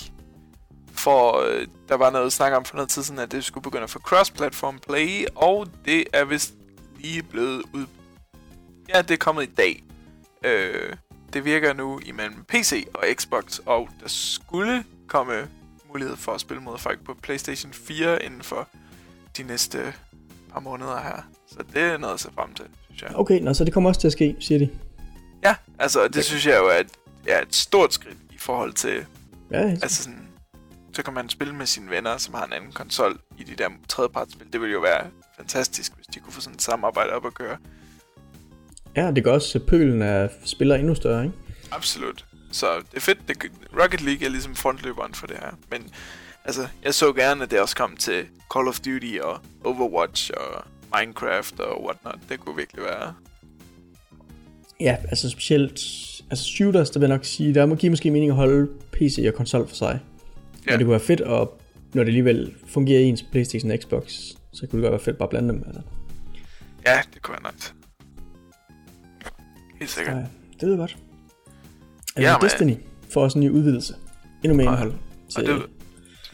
S2: For øh, der var noget snak om for noget tid siden, at det skulle begynde at få cross-platform play, og det er vist lige blevet ud... Ja, det er kommet i dag. Øh, det virker nu imellem PC og Xbox, og der skulle komme mulighed for at spille mod folk på PlayStation 4 inden for de næste par måneder her. Så det er noget at se frem til, synes jeg.
S1: Okay, nå, så det kommer også til at ske, siger de.
S2: Ja, altså det synes jeg jo er et, er et stort skridt forhold til,
S1: Ja,
S2: altså sådan, så kan man spille med sine venner, som har en anden konsol i de der tredjepartsspil. Det ville jo være fantastisk, hvis de kunne få sådan et samarbejde op at køre.
S1: ja det gør også, at pølen af spillere endnu større, ikke?
S2: Absolut. Så det er fedt. Det, Rocket League er ligesom frontløberen for det her. Men altså, jeg så gerne, at det også kom til Call of Duty og Overwatch og Minecraft og whatnot. Det kunne virkelig være...
S1: Ja, altså specielt... Altså shooters, der vil jeg nok sige, der må give måske mening at holde PC og konsol for sig. Ja. Men det kunne være fedt, at, når det alligevel fungerer i ens Playstation og Xbox, så kunne det godt være fedt bare at blande dem. Altså.
S2: Ja, det kunne være nice. Helt sikkert.
S1: Ja, det lyder godt.
S2: Ja,
S1: Ja,
S2: men-
S1: Destiny får også en ny udvidelse. Endnu mere
S2: Og-
S1: indhold.
S2: Og
S1: til-
S2: det,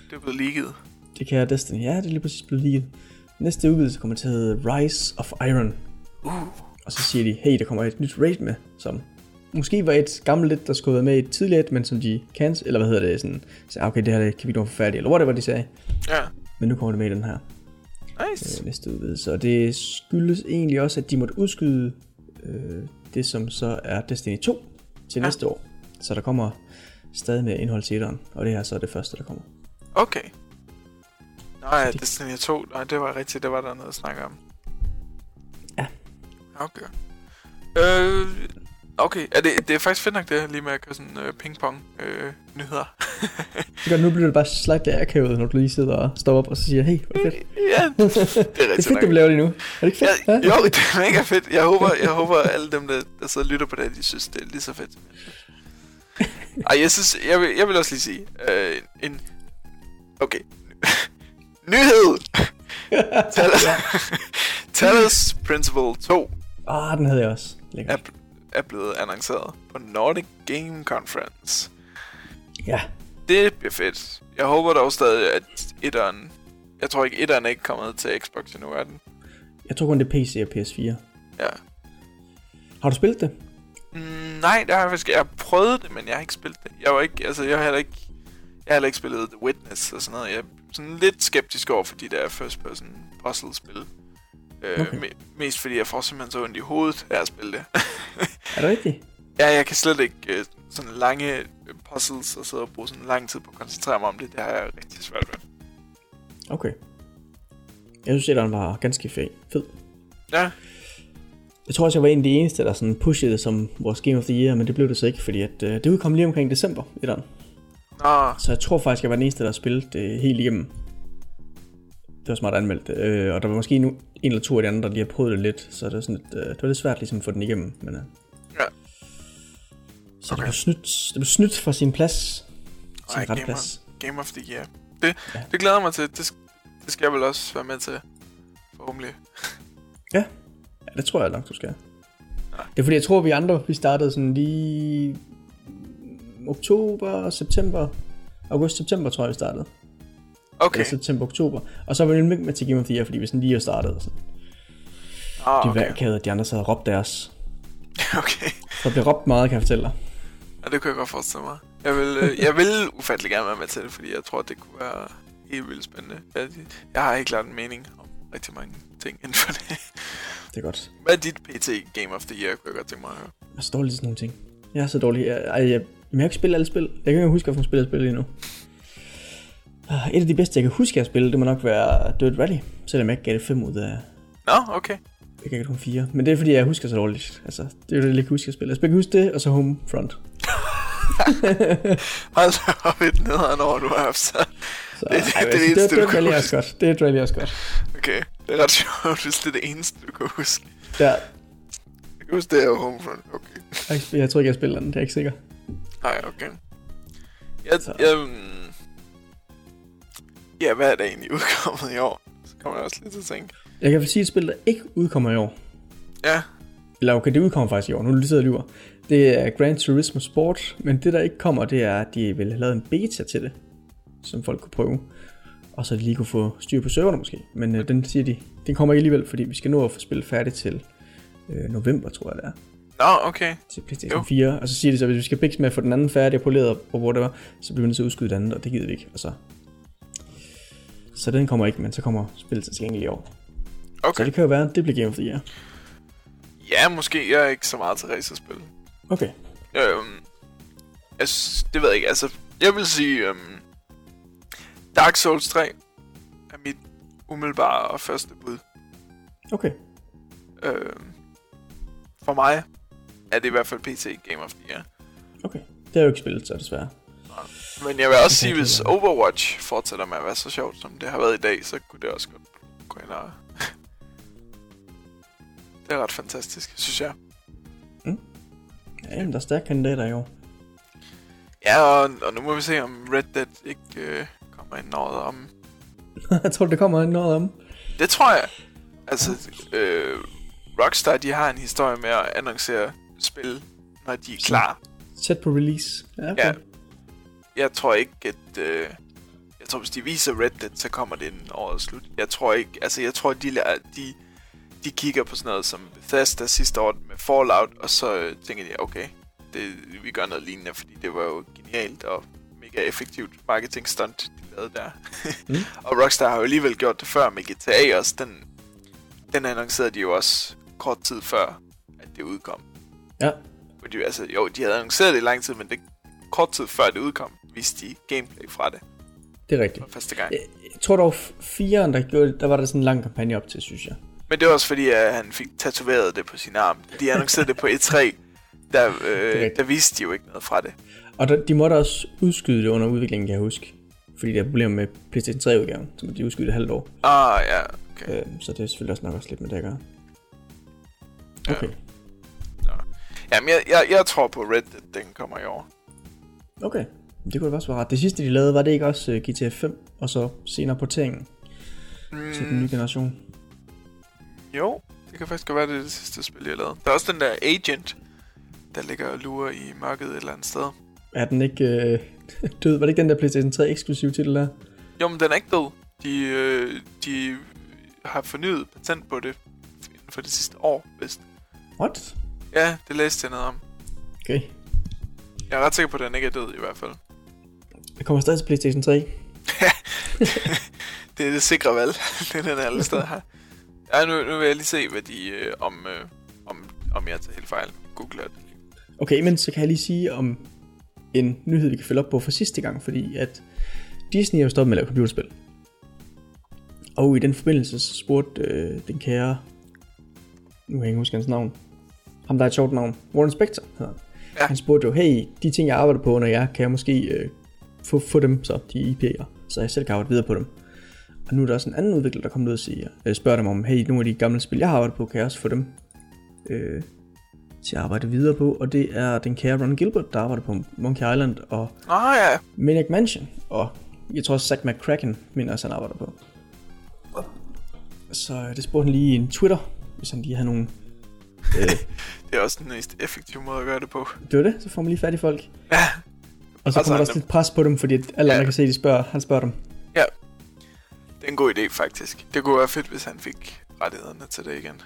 S2: det er blevet leaget.
S1: Det kan Destiny. Ja, det er lige præcis blevet lige. Næste udvidelse kommer til at hedde Rise of Iron.
S2: Uh.
S1: Og så siger de, hey, der kommer et nyt raid med, som måske var et gammelt lidt, der skulle være med i et tidligere et, men som de kan, eller hvad hedder det, sådan, så okay, det her kan vi nå for færdigt, eller whatever de sagde.
S2: Ja.
S1: Men nu kommer det med i den her
S2: Nice.
S1: øh, næste udvidelse, og det skyldes egentlig også, at de måtte udskyde øh, det, som så er Destiny 2 til
S2: ja.
S1: næste år. Så der kommer stadig mere indhold til etteren, og det her så er det første, der kommer.
S2: Okay. Nej,
S1: det-
S2: Destiny 2, nej, det var rigtigt, det var der noget at snakke om.
S1: Ja.
S2: Okay. Øh, okay, er det, det er faktisk fedt nok det lige med at køre sådan øh, ping-pong øh, nyheder.
S1: Gør, nu bliver det bare slightly akavet, når du lige sidder og står op og så siger, hey, hvor fedt. *laughs*
S2: ja, det er *laughs*
S1: Det er
S2: rigtigt
S1: fedt, du laver det nu. Er det ikke fedt?
S2: Ja, jo, det er mega fedt. Jeg håber, jeg håber alle dem, der, der sidder og lytter på det, de synes, det er lige så fedt. Ej, jeg synes, jeg vil, jeg vil også lige sige, øh, en, okay, *laughs* nyhed! Talos, Talos Principle 2
S1: Ah, den havde jeg også. Lækkert.
S2: Er, blevet annonceret på Nordic Game Conference.
S1: Ja,
S2: Det bliver fedt. Jeg håber dog stadig, at etteren... Jeg tror ikke, etteren er ikke kommet til Xbox endnu, er den?
S1: jeg tror kun det er PC og PS4.
S2: Ja.
S1: Har du spillet det?
S2: Mm, nej, det har jeg faktisk... Jeg har prøvet det, men jeg har ikke spillet det. Jeg var ikke... Altså, jeg har heller ikke... Jeg har heller ikke spillet The Witness og sådan noget. Jeg er sådan lidt skeptisk over for de der first person puzzle-spil. Øh,
S1: Okay.
S2: me- mest fordi jeg får simpelthen så ondt i hovedet af at spille det. *laughs*
S1: Er det rigtigt?
S2: ja, jeg kan slet ikke øh, sådan lange øh, puzzles og sidde og bruge sådan lang tid på at koncentrere mig om det. Det har jeg rigtig svært ved.
S1: Okay. Jeg synes, at den var ganske fed.
S2: Ja,
S1: Jeg tror også, jeg var en af de eneste, der sådan pushede det som vores Game of the Year, men det blev det så ikke, fordi at, øh, det udkom lige omkring december, etteren.
S2: Nå,
S1: Så jeg tror faktisk, jeg var den eneste, der spillede det helt igennem. Det var smart anmeldt. Øh, og der var måske nu en eller to af de andre, der lige har prøvet det lidt, så det var, sådan lidt, øh, det var lidt svært ligesom at få den igennem. Men, øh.
S2: Ja.
S1: Så
S2: Okay.
S1: det blev snydt, det blev snydt for sin plads. Sin
S2: Ej, gamer.
S1: plads.
S2: Game of the Year. Det,
S1: Ja.
S2: det glæder mig til. Det, det skal jeg vel også være med til. Forhåbentlig.
S1: Ja, det tror jeg nok, du skal.
S2: Ja.
S1: Det er fordi, jeg tror, vi andre, vi startede sådan lige oktober, september, august-september, tror jeg, vi startede.
S2: Okay.
S1: Eller september-oktober. Og så var ikke med til Game of the Year, fordi vi sådan lige har startet. og Sådan.
S2: Ah,
S1: De
S2: okay.
S1: okay. at de andre sad og råbte deres. *laughs*
S2: okay.
S1: Så der blev råbt meget, kan jeg fortælle dig.
S2: Ja, det kunne jeg godt forestille mig. Jeg vil, øh, jeg vil ufattelig gerne være med til det, fordi jeg tror, det kunne være helt vildt spændende. Jeg, jeg har ikke lært en mening om rigtig mange ting inden for det.
S1: Det er godt.
S2: Hvad er dit PT Game of the Year, kunne jeg godt tænke mig at høre.
S1: Jeg er så dårlig til sådan nogle ting. Jeg er så dårlig. Jeg, ej, jeg, jeg, jeg har ikke spillet alle spil. Jeg kan ikke huske, spil jeg spillet endnu. Ah, Et af de bedste, jeg kan huske, jeg har spillet, det må nok være Dirt Rally. Selvom jeg ikke gav det 5 ud af
S2: Nå, okay.
S1: Jeg kan ikke kun 4. Men det er fordi, jeg husker så dårligt. Altså, det er jo det, jeg ikke husker at spille. Jeg kan huske det, og så Homefront. *laughs*
S2: Hold da op et nederen over, du har haft så.
S1: Så,
S2: Det- det er det
S1: altså,
S2: eneste,
S1: det,
S2: du
S1: det,
S2: kan
S1: det, er
S2: huske.
S1: også godt. Det er Rally også godt.
S2: Okay, det er ret sjovt, hvis det er det eneste, du kan huske.
S1: Der,
S2: Jeg kan huske, det er Homefront. Okay.
S1: jeg, jeg tror ikke, jeg spiller den. Det er jeg ikke sikker.
S2: Nej, okay. Jeg,
S1: Så.
S2: jeg, Ja, hvad er der egentlig udkommet i år? Så kommer jeg også lidt til at tænke.
S1: Jeg kan sige et spil, der ikke udkommer i år.
S2: Ja,
S1: Eller okay, det udkommer faktisk i år. Nu er det lige sidder og lyver. Det er Gran Turismo Sport, men det der ikke kommer, det er, at de vil have lavet en beta til det, som folk kunne prøve. Og så de lige kunne få styr på serverne måske. Men øh, den siger de, den kommer ikke alligevel, fordi vi skal nå at få spillet færdigt til øh, november, tror jeg det er.
S2: nå, okay.
S1: Til PlayStation
S2: Jo.
S1: 4. Og så siger de så, at hvis vi skal bikse med at få den anden færdig og poleret og whatever, så bliver vi nødt til at udskyde den anden, og det gider vi ikke. Og så, så den kommer ikke, men så kommer spillet til gengæld i år. Så
S2: Okay.
S1: det kan jo være, at det bliver Game of the Year.
S2: Ja, måske. Jeg er ikke så meget til racerspil.
S1: Okay.
S2: Øhm, jeg, det ved jeg ikke. Altså, jeg vil sige, øhm, Dark Souls 3 er mit umiddelbare og første bud.
S1: Okay.
S2: Øhm, for mig er det i hvert fald PC Game of the Year.
S1: Okay. Det har jeg jo ikke spillet, så desværre.
S2: Men jeg vil også sige, hvis. *laughs* Overwatch fortsætter med at være så sjovt, som det har været i dag, så kunne det også godt gå ind og... *laughs* det er ret fantastisk, synes jeg.
S1: Ja, jamen, der er stærke kandidater år.
S2: Ja, og, og nu må vi se, om Red Dead ikke øh, kommer ind noget om... *laughs*
S1: jeg tror, det kommer noget om.
S2: Det tror jeg. Altså, øh, Rockstar, de har en historie med at annoncere spil, når de er klar.
S1: Tæt på release. Ja, okay.
S2: Ja. Jeg tror ikke, at... Øh, jeg tror, hvis de viser Red Dead, så kommer det inden året slut. Jeg tror ikke... Altså, jeg tror, de, de, de kigger på sådan noget som Bethesda sidste år med Fallout, og så øh, tænker de, okay, det, vi gør noget lignende, fordi det var jo genialt og mega effektivt marketing stunt, de lavede der.
S1: Mm. *laughs*
S2: og Rockstar har jo alligevel gjort det før med GTA også. Den, den annoncerede de jo også kort tid før, at det udkom.
S1: Ja.
S2: Fordi, altså, jo, de havde annonceret det i lang tid, men det kort tid før det udkom, viste de gameplay fra det
S1: Det er rigtigt.
S2: for første gang.
S1: Jeg tror dog, firen, der gjorde der var der sådan en lang kampagne op til, synes jeg.
S2: Men det var også fordi, at han fik tatoveret det på sin arm. De annoncerede det på E3, *laughs* der, øh, der viste de jo ikke noget fra det.
S1: Og der, de måtte også udskyde det under udviklingen, kan jeg huske. Fordi der er problemer med PlayStation 3-udgaven, så måtte de udskyde det et halvt år.
S2: Ah, ja, okay.
S1: Øh, så det er selvfølgelig også nok også lidt med det at gøre.
S2: Ja.
S1: Okay.
S2: Jamen, jeg, jeg, jeg tror på Red den kommer i år.
S1: Okay. Det kunne da også være ret. Det sidste, de lavede, var det ikke også uh, GTA 5, og så senere porteringen mm. til den nye generation?
S2: Jo, det kan faktisk godt være, det er det sidste spil, jeg lavede. Der er også den der Agent, der ligger og lurer i mørket et eller andet sted.
S1: Er den ikke øh, *laughs* død? Var det ikke den der PlayStation 3 eksklusiv titel der?
S2: Jo, men den er ikke død. De, øh, de har fornyet patent på det inden for det sidste år, vist.
S1: What?
S2: Ja, det læste jeg noget om.
S1: Okay.
S2: Jeg er ret sikker på, at den ikke er død i hvert fald.
S1: Det kommer stadig til PlayStation 3. *laughs*
S2: det er det sikre valg. *laughs* det er den alle steder her. Ja, nu, nu vil jeg lige se, hvad de, øh, om, øh, om, om jeg tager helt fejl. Googler det.
S1: Okay, men så kan jeg lige sige om en nyhed, vi kan følge op på for sidste gang, fordi at Disney er jo stoppet med at lave computerspil. Og i den forbindelse så spurgte øh, den kære, nu kan jeg ikke huske hans navn, ham der er et sjovt navn, Warren Spector hedder han.
S2: Ja.
S1: Han spurgte jo, hey, de ting jeg arbejder på under jer, kan jeg måske øh, få, få dem så, de IP'er, så jeg selv kan arbejde videre på dem. Og nu er der også en anden udvikler, der kommer ud og siger, øh, spørger dem om, hey, nogle af de gamle spil, jeg har arbejdet på, kan jeg også få dem øh, til at arbejde videre på, og det er den kære Ron Gilbert, der arbejder på Monkey Island og
S2: Nå ja,
S1: Maniac Mansion, og jeg tror også Zack McCracken, mener også, han arbejder på. Så øh, det spurgte han lige i en Twitter, hvis han lige havde nogle... *laughs* Øh,
S2: det er også den mest effektive måde at gøre det på.
S1: det var det, så får man lige fat i folk.
S2: Ja,
S1: Og så
S2: Altså,
S1: kommer der også lidt pres på dem, fordi alle
S2: Ja.
S1: andre kan se, at de spørger, han spørger dem.
S2: ja. Det er en god idé, faktisk. Det kunne være fedt, hvis han fik rettighederne til det igen.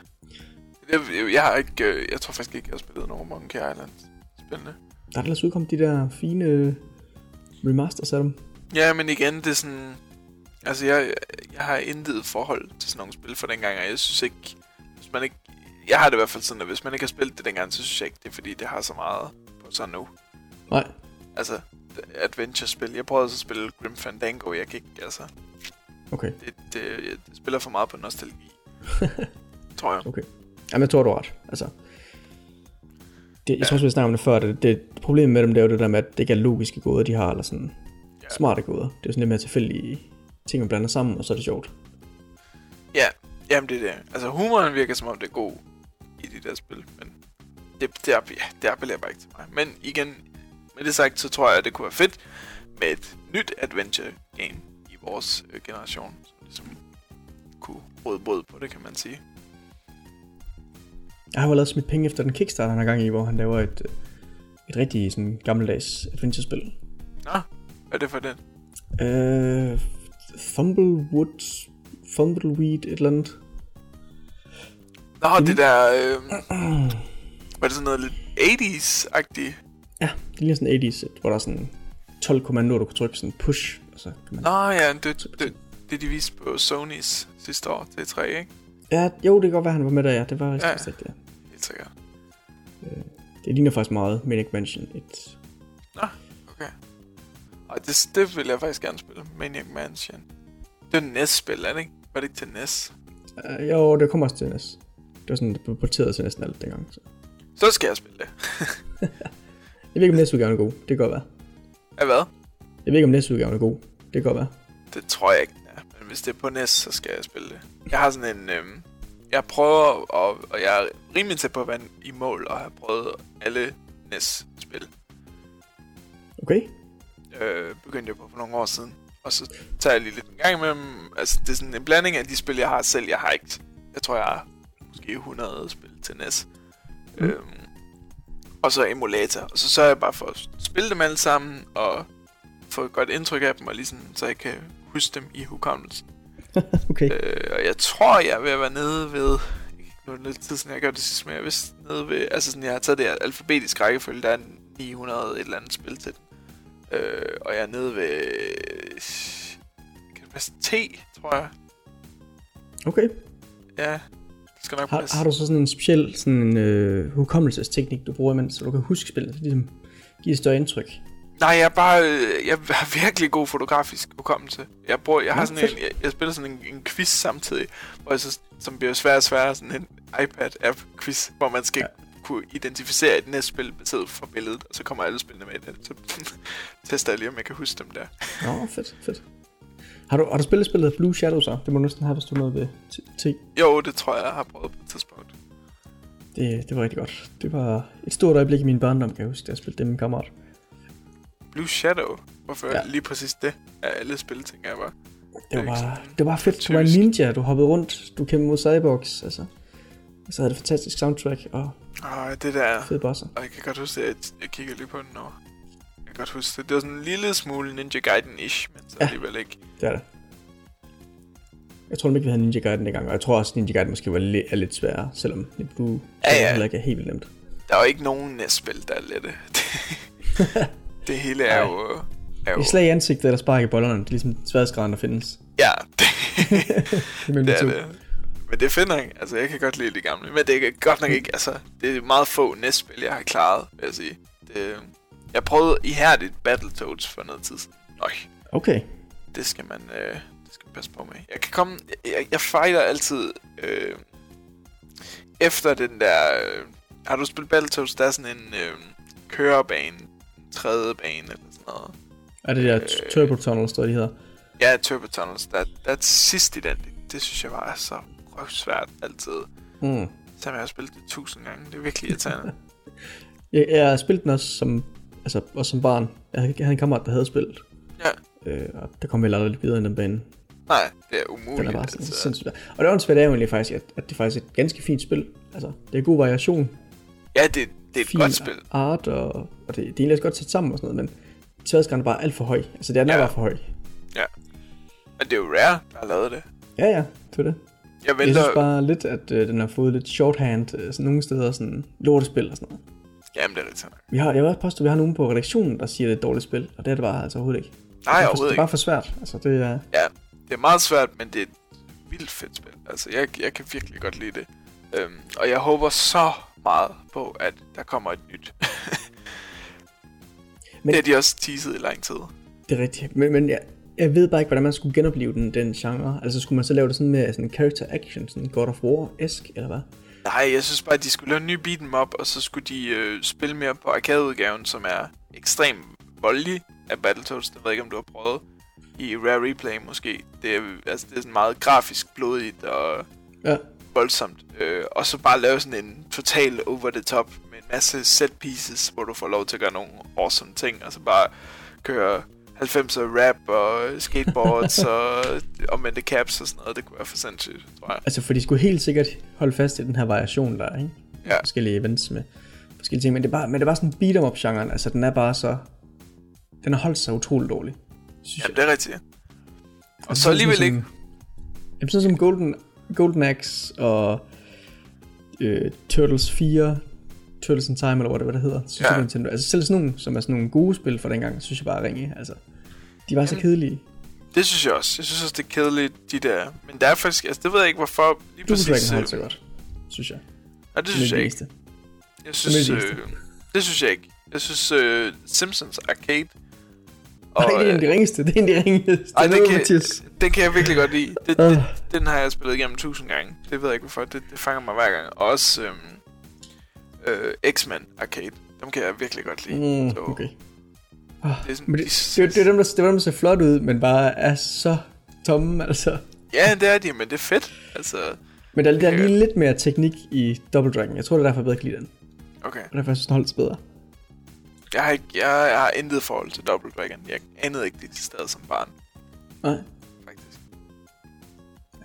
S2: Jeg, jeg har ikke... øh, Jeg tror faktisk ikke, jeg har spillet nogen Monkey Island spændende.
S1: Der er ellers udkommet de der fine remasters af dem.
S2: Ja, men igen, det er sådan... Altså, jeg, jeg har intet forhold til sådan nogle spil for dengang, og jeg synes ikke... Hvis man ikke... Jeg har det i hvert fald sådan, at hvis man ikke har spillet det dengang, så synes jeg ikke, det er fordi, det har så meget på sig nu.
S1: Nej,
S2: Altså, adventure-spil. Jeg prøvede også at spille Grim Fandango, jeg kan ikke, altså...
S1: okay.
S2: Det, det, det spiller for meget på nostalgi. *laughs* tror jeg.
S1: Okay. Jamen, jeg tror, du ret. Altså, det, jeg tror også, vi snakker om det før. Det, det, problemet med dem, det er jo det der med, at det ikke er logiske gåder, de har, eller sådan
S2: Ja.
S1: smarte gåder. Det er jo sådan lidt mere tilfældige ting, man blander sammen, og så er det sjovt.
S2: Ja, jamen det er det. Altså, humoren virker som om, det er god i de der spil, men det, det, er, ja, det appellerer bare ikke til mig. Men igen, med det sagt, så tror jeg, at det kunne være fedt med et nyt adventure game i vores øh, generation, som ligesom kunne råde båd på det, kan man sige.
S1: Jeg har jo lavet smidt penge efter den Kickstarter, han har gang i, hvor han laver et, øh, et rigtig sådan, gammeldags adventure-spil.
S2: Nå, hvad er det for den?
S1: Øh, Thumblewood, Thumbleweed, et eller andet.
S2: Nå, det der... Øh, *clears throat* var det sådan noget lidt 80's-agtigt?
S1: Ja, det ligner sådan 80's, hvor der er sådan 12 kommandoer, du kan trykke sådan push, og så kan man...
S2: Nå ja, det, det, det de viste på Sonys sidste år, det er 3, ikke?
S1: Ja, jo, det kan godt være, han var med der, ja. Det var
S2: Ja.
S1: rigtigt, ja.
S2: Helt sikkert.
S1: Det ligner faktisk meget Manic Mansion 1.
S2: Nå, okay. Og det, det vil jeg faktisk gerne spille. Maniac Mansion. Det er NES-spil, er det ikke? Var det ikke til NES?
S1: Uh, jo, det kommer også til NES. Det var sådan, det blev porteret til næsten alt dengang. Så.
S2: Så skal jeg spille det. *laughs*
S1: Jeg ved ikke, om NES-udgaven er god. Det kan godt være.
S2: Ja, hvad?
S1: Jeg ved ikke, om NES-udgaven er god. Det kan godt være.
S2: Det tror jeg ikke, er. Men hvis det er på NES, så skal jeg spille det. Jeg har sådan en... Øhm, jeg prøver, og, og jeg er rimelig tæt på at være i mål, og har prøvet alle NES-spil.
S1: Okay?
S2: Øh, begyndte jeg på for nogle år siden. Og så tager jeg lige lidt en gang imellem. Altså, det er sådan en blanding af de spil, jeg har selv. Jeg har ikke... Jeg tror, jeg har måske 100 spil til NES. Mm. Øhm, og så emulator. Og så sørger jeg bare for at spille dem alle sammen, og få et godt indtryk af dem, og ligesom, så jeg kan huske dem i hukommelsen. *laughs*
S1: okay.
S2: Øh, og jeg tror, jeg at være nede ved... Nu er det lidt tid siden, jeg gør det sidst, men jeg vist nede ved... Altså sådan, jeg har taget det her alfabetisk rækkefølge. Der er 900 et eller andet spil til den. Øh, og jeg er nede ved... Kan det passe T, tror jeg.
S1: Okay.
S2: Ja, skal nok
S1: Har, har du så sådan en speciel sådan en, øh, hukommelsesteknik, du bruger imens, så du kan huske spillet, så ligesom give et større indtryk?
S2: Nej, jeg er bare... øh, Jeg har virkelig god fotografisk hukommelse. Jeg, bruger, jeg har sådan en... Jeg, jeg spiller sådan en, en quiz samtidig, hvor jeg så, som bliver sværere og sværere, sådan en iPad-app-quiz, hvor man skal
S1: Ja.
S2: kunne identificere et næstspil baseret fra billedet, og så kommer alle spillene med i det. Så *laughs* tester jeg lige, om jeg kan huske dem der.
S1: Nå, fedt, fedt. Har du, har du spillet spillet Blue Shadow så? Det må du næsten have, hvis du noget ved T-.
S2: Jo, det tror jeg, jeg har prøvet på et tidspunkt.
S1: Det, det var rigtig godt. Det var et stort øjeblik i min barndom, kan jeg huske, da jeg spillede det med en kammerat.
S2: Blue Shadow. Hvorfor
S1: Ja.
S2: lige præcis det af alle spil, tænker jeg bare.
S1: Det var, bare, det var fedt. Du var en ninja, du hoppede rundt, du kæmpede mod cyborgs, altså. Og så havde det fantastisk soundtrack og
S2: Åh, det der...
S1: fede bosser.
S2: Og jeg kan godt huske, at jeg kigger lige på den nu. Jeg kan godt huske det. Det var sådan en lille smule Ninja Gaiden-ish, men så
S1: Ja.
S2: alligevel ikke.
S1: Det er det. Jeg tror ikke, vi havde Ninja Gaiden dengang, og jeg tror også, Ninja Gaiden måske var lidt, er lidt sværere, selvom Blue
S2: Ja, ja.
S1: heller ikke er helt vildt nemt.
S2: Der er jo ikke nogen NES-spil, der er lette. *laughs* det hele er jo... Er jo
S1: er slag i ansigtet eller spark i bollerne, det er ligesom sværhedsgraden, der findes.
S2: ja, *laughs* det,
S1: Det er
S2: det
S1: de
S2: er det. Men det finder jeg. Altså, jeg kan godt lide de gamle. Men det er godt nok ikke... Altså, det er meget få NES-spil, jeg har klaret, vil jeg sige. Det, jeg prøvede ihærdigt Battletoads for noget tid siden. Nøj,
S1: Okay.
S2: Det skal man... Øh, det skal man passe på med. Jeg kan komme... Jeg, jeg fighter altid... Øh, efter den der... Øh, har du spillet Battletoads? Der er sådan en øh, kørebane, tredje bane eller sådan noget.
S1: Er det der
S2: Øh.
S1: Turbo Tunnels, jeg, de hedder?
S2: Ja, Turbo Tunnels. Der, der er sidst i den. Det, det synes jeg var så røvsvært altid.
S1: Mm.
S2: Selvom jeg har spillet det tusind gange. Det er virkelig irriterende. *laughs*
S1: Jeg, jeg har spillet den også som, altså, også som barn. Jeg havde en kammerat, der havde spillet.
S2: Ja.
S1: Øh, og der kom heller aldrig lidt videre end den bane.
S2: Nej, det er umuligt.
S1: Den er bare sådan,
S2: altså.
S1: sindssygt. Og det åndssvagt er jo egentlig faktisk, at, at det faktisk er et ganske fint spil. Altså, det er god variation.
S2: Ja, det, det er et
S1: fin
S2: godt spil.
S1: art, og, og det, det er egentlig også godt sat sammen og sådan noget, men sværhedsgraden er bare alt for høj. Altså, det er, er
S2: Ja.
S1: bare for høj.
S2: Men det er jo Rare, der har lavet det.
S1: Ja, ja, det er det.
S2: Jeg
S1: Jeg
S2: venter...
S1: synes bare lidt, at øh, den har fået lidt shorthand, øh, sådan nogle steder, sådan lortespil og sådan noget.
S2: Jamen, det er irriterende.
S1: Vi har, jeg vil også påstå, at vi har nogen på redaktionen, der siger, at det er et dårligt spil, og det er det bare altså overhovedet ikke.
S2: Nej,
S1: det er, for,
S2: overhovedet
S1: det er bare for svært. Altså, det er...
S2: Ja, det er meget svært, men det er et vildt fedt spil. Altså, jeg, jeg kan virkelig godt lide det. Øhm, og jeg håber så meget på, at der kommer et nyt. *laughs*
S1: Men-.
S2: Det har de også teaset i lang tid.
S1: Det er rigtigt. Men, men jeg, jeg ved bare ikke, hvordan man skulle genopleve den, den genre. Altså, skulle man så lave det sådan med sådan en character action, sådan God of War-esk, eller hvad?
S2: Nej, jeg synes bare, at de skulle lave en ny beat'em up, og så skulle de øh, spille mere på arcadeudgaven, som er ekstremt voldelig af Battletoads. Det ved jeg ikke, om du har prøvet. I Rare Replay måske. Det er, altså, det er sådan meget grafisk blodigt og
S1: Ja.
S2: voldsomt. Øh, og så bare lave sådan en total over the top med en masse set pieces, hvor du får lov til at gøre nogle awesome ting, og så bare køre 90'er rap og skateboards *laughs* og omvendte caps og sådan noget. Det kunne være for sindssygt, tror jeg.
S1: Altså, for de skulle helt sikkert holde fast i den her variation der, ikke?
S2: Ja.
S1: Forskellige events med forskellige ting, men det er bare, men det er bare sådan beat em up genren, altså den er bare så, den har holdt sig utrolig dårligt, synes
S2: Jamen, det er rigtigt. Og
S1: Altså,
S2: så alligevel ikke...
S1: Jamen, sådan som Golden, Golden Axe og øh, Turtles 4, Turtles in Time, eller hvad det, hvad det hedder, Super
S2: Ja.
S1: Nintendo. Altså selv sådan nogle, som er sådan nogle gode spil fra dengang, synes jeg bare er ringe. Altså, de var så
S2: Jamen,
S1: kedelige.
S2: Det synes jeg også. Jeg synes også, det er kedeligt, de der... Men der er faktisk... Altså, det ved jeg ikke, hvorfor. Lige
S1: Double Dragon
S2: præcis... Øh,
S1: holdt sig godt, synes jeg.
S2: nej, det synes jeg ikke. Jeg synes...
S1: det
S2: Øh, det synes jeg ikke. Jeg synes, øh, Simpsons Arcade...
S1: Nej, det er en af de ringeste. Det er en af de ringeste.
S2: Ej,
S1: Den
S2: det kan,
S1: Mathias.
S2: den kan jeg virkelig godt lide. Det,
S1: Åh.
S2: det, den har jeg spillet igennem tusind gange. Det ved jeg ikke hvorfor. Det, det fanger mig hver gang. Og også øhm, øh, X-Men Arcade. Dem kan jeg virkelig godt lide.
S1: Mm,
S2: Så
S1: okay. Oh,
S2: det er sådan-
S1: men det,
S2: de-
S1: det, det, er dem, der, det er dem, der ser flot ud, men bare er så tomme, altså.
S2: Ja, det er de, men det er fedt. Altså,
S1: Men der, der er lige lidt mere teknik i Double Dragon. Jeg tror, det er derfor, jeg bedre kan lide den.
S2: okay.
S1: Og derfor synes jeg, den holdt bedre.
S2: Jeg har, ikke, jeg, jeg har intet forhold til Double Dragon. Jeg anede ikke det stedet som barn,
S1: Nej.
S2: faktisk.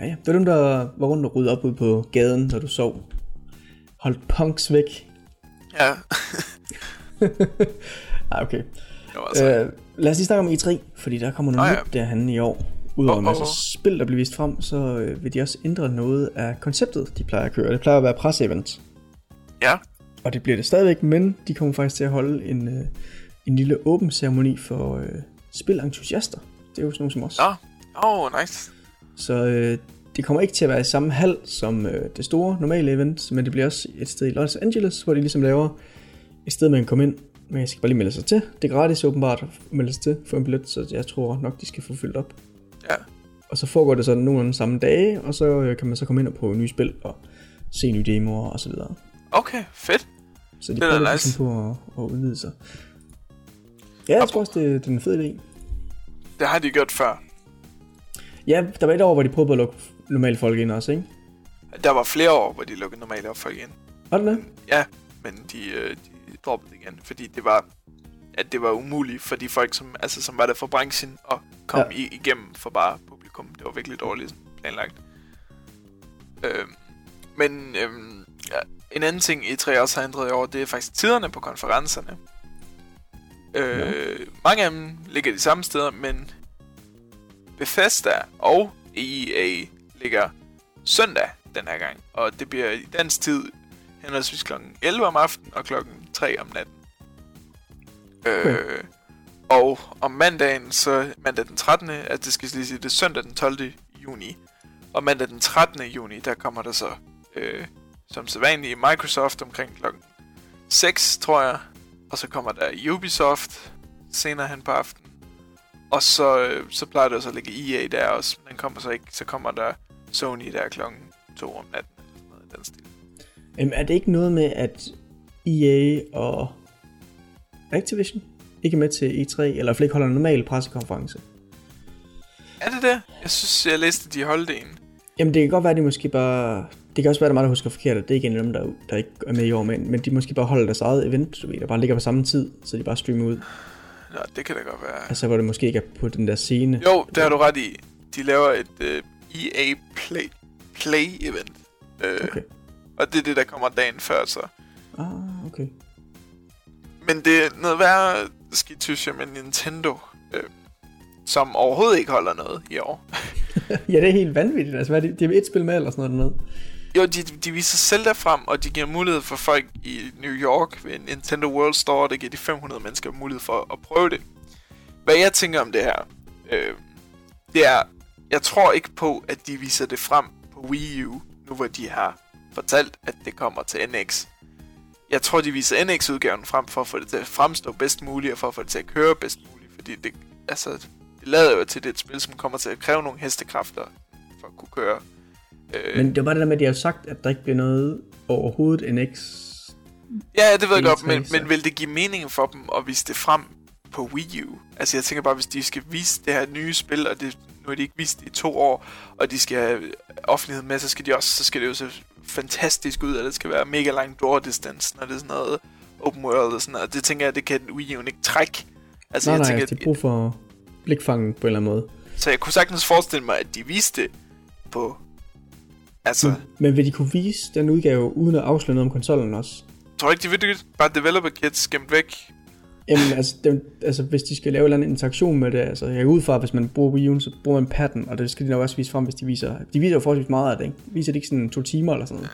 S1: Ja, ja. Det var dem, der var rundt og rydde op ud på gaden, når du sov. Holdt punks væk.
S2: Ja,
S1: Nej, *laughs* okay.
S2: altså...
S1: Øh, lad os lige snakke om E3, fordi der kommer noget oh,
S2: ja.
S1: nyt derhen i år. Udover
S2: Åh,
S1: en masse
S2: åh, åh.
S1: spil, der bliver vist frem, så øh, vil de også ændre noget af konceptet, de plejer at køre. Det plejer at være presseevents.
S2: Ja,
S1: Og det bliver det stadigvæk, men de kommer faktisk til at holde en, øh, en lille åben ceremoni for øh, spilentusiaster. Det er jo sådan nogle som os.
S2: Åh, oh, nice.
S1: Så øh, det kommer ikke til at være i samme hal som øh, det store normale event, men det bliver også et sted i Los Angeles, hvor de ligesom laver et sted, man kan komme ind. Men jeg skal bare lige melde sig til. Det er gratis åbenbart at melde sig til for en billet, så jeg tror nok, de skal få fyldt op.
S2: Ja.
S1: Og så foregår det sådan nogenlunde samme dage, og så øh, kan man så komme ind og prøve nye spil og se nye demoer og så videre.
S2: Okay, fedt.
S1: Så de
S2: Det er
S1: prøver
S2: nice.
S1: ligesom på at, at udvide sig. Ja, jeg tror også, det, det er en fed idé.
S2: Det har de gjort før.
S1: Ja, der var et år, hvor de prøvede at lukke normale folk ind også, ikke?
S2: Der var flere år, hvor de lukkede normale folk ind.
S1: Var det det?
S2: Ja, men de, øh, de droppede det igen, fordi det var at det var umuligt for de folk, som, altså, som var der fra branchen, at komme ja. igennem for bare publikum. Det var virkelig dårligt planlagt. Øhm, men øhm, ja, en anden ting, E3 også har ændret i år, det er faktisk tiderne på konferencerne. Øh,
S1: Ja.
S2: Mange af dem ligger de samme steder, men Bethesda og EA ligger søndag den her gang. Og det bliver i dansk tid henholdsvis kl. 11 om aftenen og kl. 3 om natten.
S1: Okay.
S2: Øh, og om mandagen, så mandag den 13. Altså det skal lige sige, det er søndag den 12. juni. Og mandag den 13. juni, der kommer der så øh, som sædvanligt Microsoft omkring klokken 6, tror jeg. Og så kommer der Ubisoft senere hen på aftenen. Og så, øh, så plejer der så at ligge EA der også. Men den kommer så ikke. Så kommer der Sony der klokken 2 om natten. Eller noget i den stil.
S1: Jamen, er det ikke noget med, at EA og Activision ikke er med til E3, eller i hvert ikke holder en normal pressekonference?
S2: Er det det? Jeg synes, jeg læste, at de holdt en.
S1: Jamen, det kan godt være, at de måske bare... Det kan også være, at der er mig, der husker forkert, at det er ikke en af dem, der, der ikke er med i år, men, men de måske bare holder deres eget event, du ved, der bare ligger på samme tid, så de bare streamer ud.
S2: Nå, det kan da godt være.
S1: Altså, hvor det måske ikke er på den der scene.
S2: Jo, det har du ret i. De laver et øh, EA Play, Play event. Øh,
S1: Okay.
S2: Og det er det, der kommer dagen før, så.
S1: Ah, okay.
S2: Men det er noget værre skidt, synes jeg, med Nintendo. Øh, som overhovedet ikke holder noget i år. *laughs*
S1: ja, det er helt vanvittigt. Altså, hvad er det? Det er et spil med, eller sådan noget.
S2: Jo, de, de viser Zelda frem, og de giver mulighed for folk i New York ved Nintendo World Store, der giver de 500 mennesker mulighed for at prøve det. Hvad jeg tænker om det her, øh, det er, jeg tror ikke på, at de viser det frem på Wii U, nu hvor de har fortalt, at det kommer til NX. Jeg tror, de viser NX-udgaven frem for at få det til at fremstå bedst muligt, og for at få det til at køre bedst muligt, fordi det, altså, det lader jo til, at det er et spil, som kommer til at kræve nogle hestekræfter for at kunne køre. Øh,
S1: Men det var bare det der med, at de har sagt, at der ikke bliver noget overhovedet NX.
S2: Ja, det ved jeg
S1: E3,
S2: godt, men, men vil det give mening for dem at vise det frem på Wii U? Altså jeg tænker bare, hvis de skal vise det her nye spil, og det, nu har de ikke vist det i to år, og de skal have offentlighed med, så skal de også, så skal det jo se fantastisk ud, og det skal være mega lang door distance, når det er sådan noget open world og sådan noget. Det tænker jeg, det kan Wii U ikke trække. Altså
S1: Nej,
S2: jeg
S1: nej,
S2: tænker,
S1: altså, de har brug for blikfangen på en eller anden måde.
S2: Så jeg kunne sagtens forestille mig, at de viste det på... Altså,
S1: Men, men vil de kunne vise den udgave, uden at afsløre noget om konsollen også?
S2: tror du ikke, de vil bare developer kits gemt væk?
S1: Jamen, altså, dem, altså, hvis de skal lave en eller anden interaktion med det, altså, jeg er ud fra, at hvis man bruger Wii U'en, så bruger man patten, og det skal de nok også vise frem, hvis de viser, de viser jo forholdsvis meget af det, ikke? Viser de ikke sådan to timer eller sådan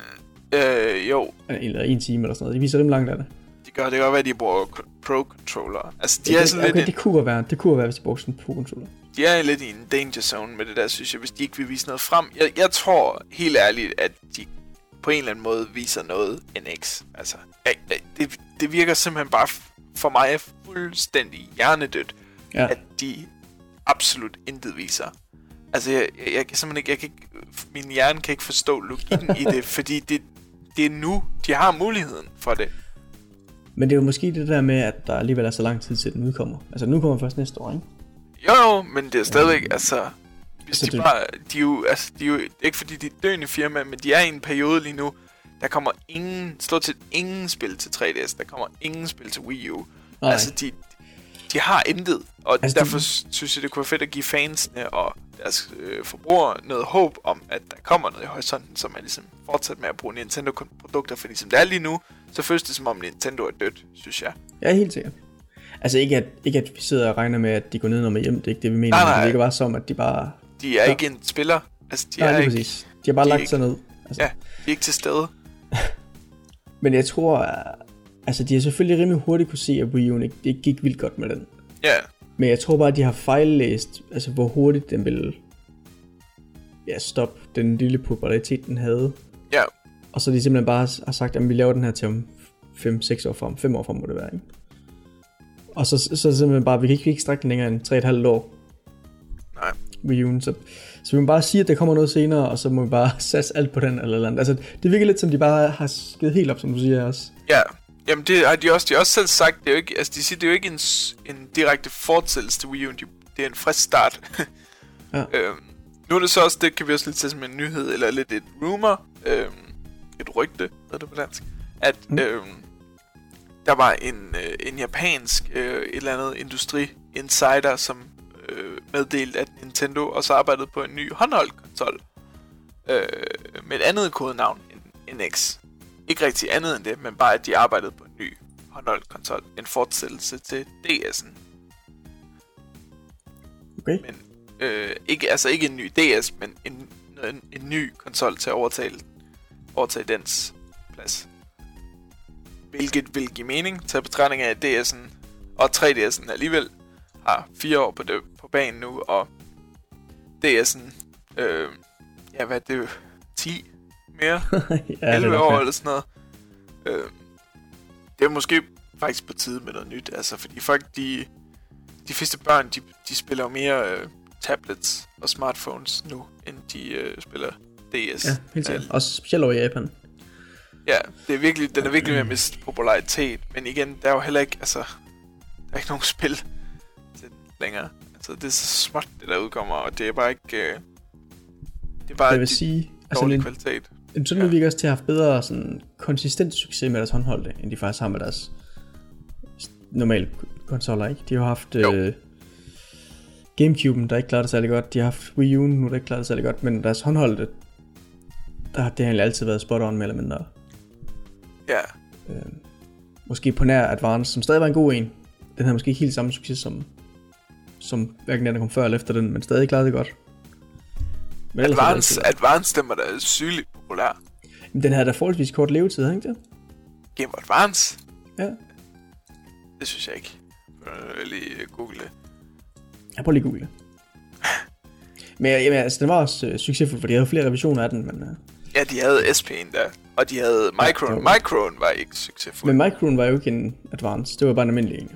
S1: noget?
S2: Øh, jo,
S1: Eller en time eller sådan noget, de viser dem langt af det.
S2: de gør det kan godt være, at de bruger co- pro-controller. Altså, de
S1: Ja,
S2: er
S1: det,
S2: sådan
S1: okay,
S2: lidt,
S1: det kunne være, det kunne være, hvis de brugte sådan en pro-controller.
S2: De er lidt i en danger zone med det der, synes jeg, hvis de ikke vil vise noget frem. Jeg, jeg tror helt ærligt, at de på en eller anden måde viser noget NX. Altså, det, det virker simpelthen bare for mig fuldstændig hjernedødt,
S1: Ja,
S2: at de absolut intet viser. Altså, jeg, jeg, jeg kan simpelthen ikke, jeg kan ikke, min hjerne kan ikke forstå logikken i det, *laughs* fordi det, det er nu, de har muligheden for det.
S1: men det er jo måske det der med, at der alligevel er så lang tid til, den udkommer. Altså, nu kommer først næste år, ikke?
S2: Jo, jo, men det er stadigvæk, altså... Hvis
S1: Altså,
S2: de bare... De er jo, altså, de er jo ikke fordi, de er døende firma, men de er i en periode lige nu, der kommer ingen, stort set ingen spil til 3DS, der kommer ingen spil til Wii U.
S1: Nej.
S2: Altså, de, de har intet, og
S1: Altså, de-
S2: derfor de... synes jeg, det kunne være fedt at give fansene og deres øh, forbrugere noget håb om, at der kommer noget i horisonten, så man ligesom fortsætter med at bruge Nintendo-produkter, fordi som det er lige nu, så føles det som om Nintendo er dødt, synes jeg.
S1: Er helt sikker. Altså ikke at, ikke at vi sidder og regner med, at de går ned med hjem, det er ikke det, vi mener.
S2: Nej, nej.
S1: Det virker bare som, at de bare...
S2: De er
S1: Ja.
S2: ikke en spiller, altså de
S1: Nej,
S2: er ikke...
S1: præcis. De har bare
S2: de
S1: lagt
S2: ikke-
S1: sig ned. Altså,
S2: Ja, de er ikke til stede. *laughs*
S1: Men jeg tror, at- altså de har selvfølgelig rimelig hurtigt kunne se, at Wii U'en ikke, det gik vildt godt med den.
S2: Ja,
S1: Men jeg tror bare, at de har fejllæst, altså hvor hurtigt den ville ja, stoppe den lille popularitet, den havde.
S2: ja,
S1: Og så de simpelthen bare har sagt, at vi laver den her til om 5-6 år frem. 5 år frem må det være, ikke? Og så, så det simpelthen bare, vi kan ikke, vi kan ikke strække den længere end 3,5 år.
S2: nej.
S1: Wii U'en, så, så vi må bare sige, at der kommer noget senere, og så må vi bare *laughs* satse alt på den eller eller andet. Altså, det virker lidt som, de bare har skidt helt op, som du siger også.
S2: Ja, jamen det har de også, de har også selv sagt, det er jo ikke, altså de siger, det er jo ikke en, en direkte fortsættelse til Wii U, de- det er en frisk start. *laughs*
S1: Ja.
S2: øhm, nu er det så også, det kan vi også lidt tage som en nyhed, eller lidt et rumor, øhm, et rygte, hedder det på dansk, at
S1: mm.
S2: øhm, der var en, øh, en japansk, øh, et eller andet industri insider, som øh, meddelte, at Nintendo også arbejdede på en ny håndholdt konsol øh, med et andet kodenavn end NX. Ikke rigtig andet end det, men bare at de arbejdede på en ny håndholdt konsol. En fortsættelse til DS'en.
S1: Okay?
S2: Men øh, ikke, altså ikke en ny DS, men en, en, en ny konsol til at overtage, overtage dens plads. Hvilket vil give mening til betragtning af, at DS'en og 3DS'en alligevel har fire år på, det, på banen nu, og DS'en, øh, ja hvad er det, 10 mere? *laughs*
S1: ja,
S2: 11
S1: nok
S2: år eller sådan noget. Øh, det er måske faktisk på tide med noget nyt, altså fordi folk, de, de fleste børn, de, de spiller jo mere øh, tablets og smartphones nu, end de øh, spiller DS.
S1: Ja, helt sikkert. Også specielt over i Japan.
S2: Ja, det er virkelig, den er virkelig ved at miste popularitet, men igen, der er jo heller ikke, altså, der er ikke nogen spil til længere. Altså, det er så småt, det der udkommer, og det er bare ikke, øh, det er bare
S1: Jeg vil sige, altså en,
S2: kvalitet.
S1: en sådan
S2: Ja.
S1: virker også til at have haft bedre sådan, konsistent succes med deres håndholdte, end de faktisk har med deres normale konsoller, ikke? De har haft
S2: Jo.
S1: øh, Gamecube'en, der ikke klarede det særlig godt. De har haft Wii U'en, nu der ikke klarede det særlig godt. Men deres håndholdte, der har det egentlig altid været spot on, mere eller mindre.
S2: Ja,
S1: Øh, måske på nær Advance, som stadig var en god en. Den havde måske ikke helt samme succes som, som hverken den, der kom før eller efter den, men stadig klarede det godt. Men har det
S2: Advance, Advance den var da sygeligt populær.
S1: været- Men den havde da forholdsvis kort levetid, havde ikke det?
S2: Game Advance?
S1: Ja.
S2: Det synes jeg ikke. Jeg vil lige google det.
S1: Jeg prøver lige google. *laughs* Men jamen, altså, den var også øh, succesfuld, for de havde flere revisioner af den, men, øh,
S2: Ja, de havde SP'en der, og de havde Micron.
S1: jo.
S2: Micron var ikke succesfuld.
S1: men Micron var jo ikke en Advance, det var bare en almindelig en.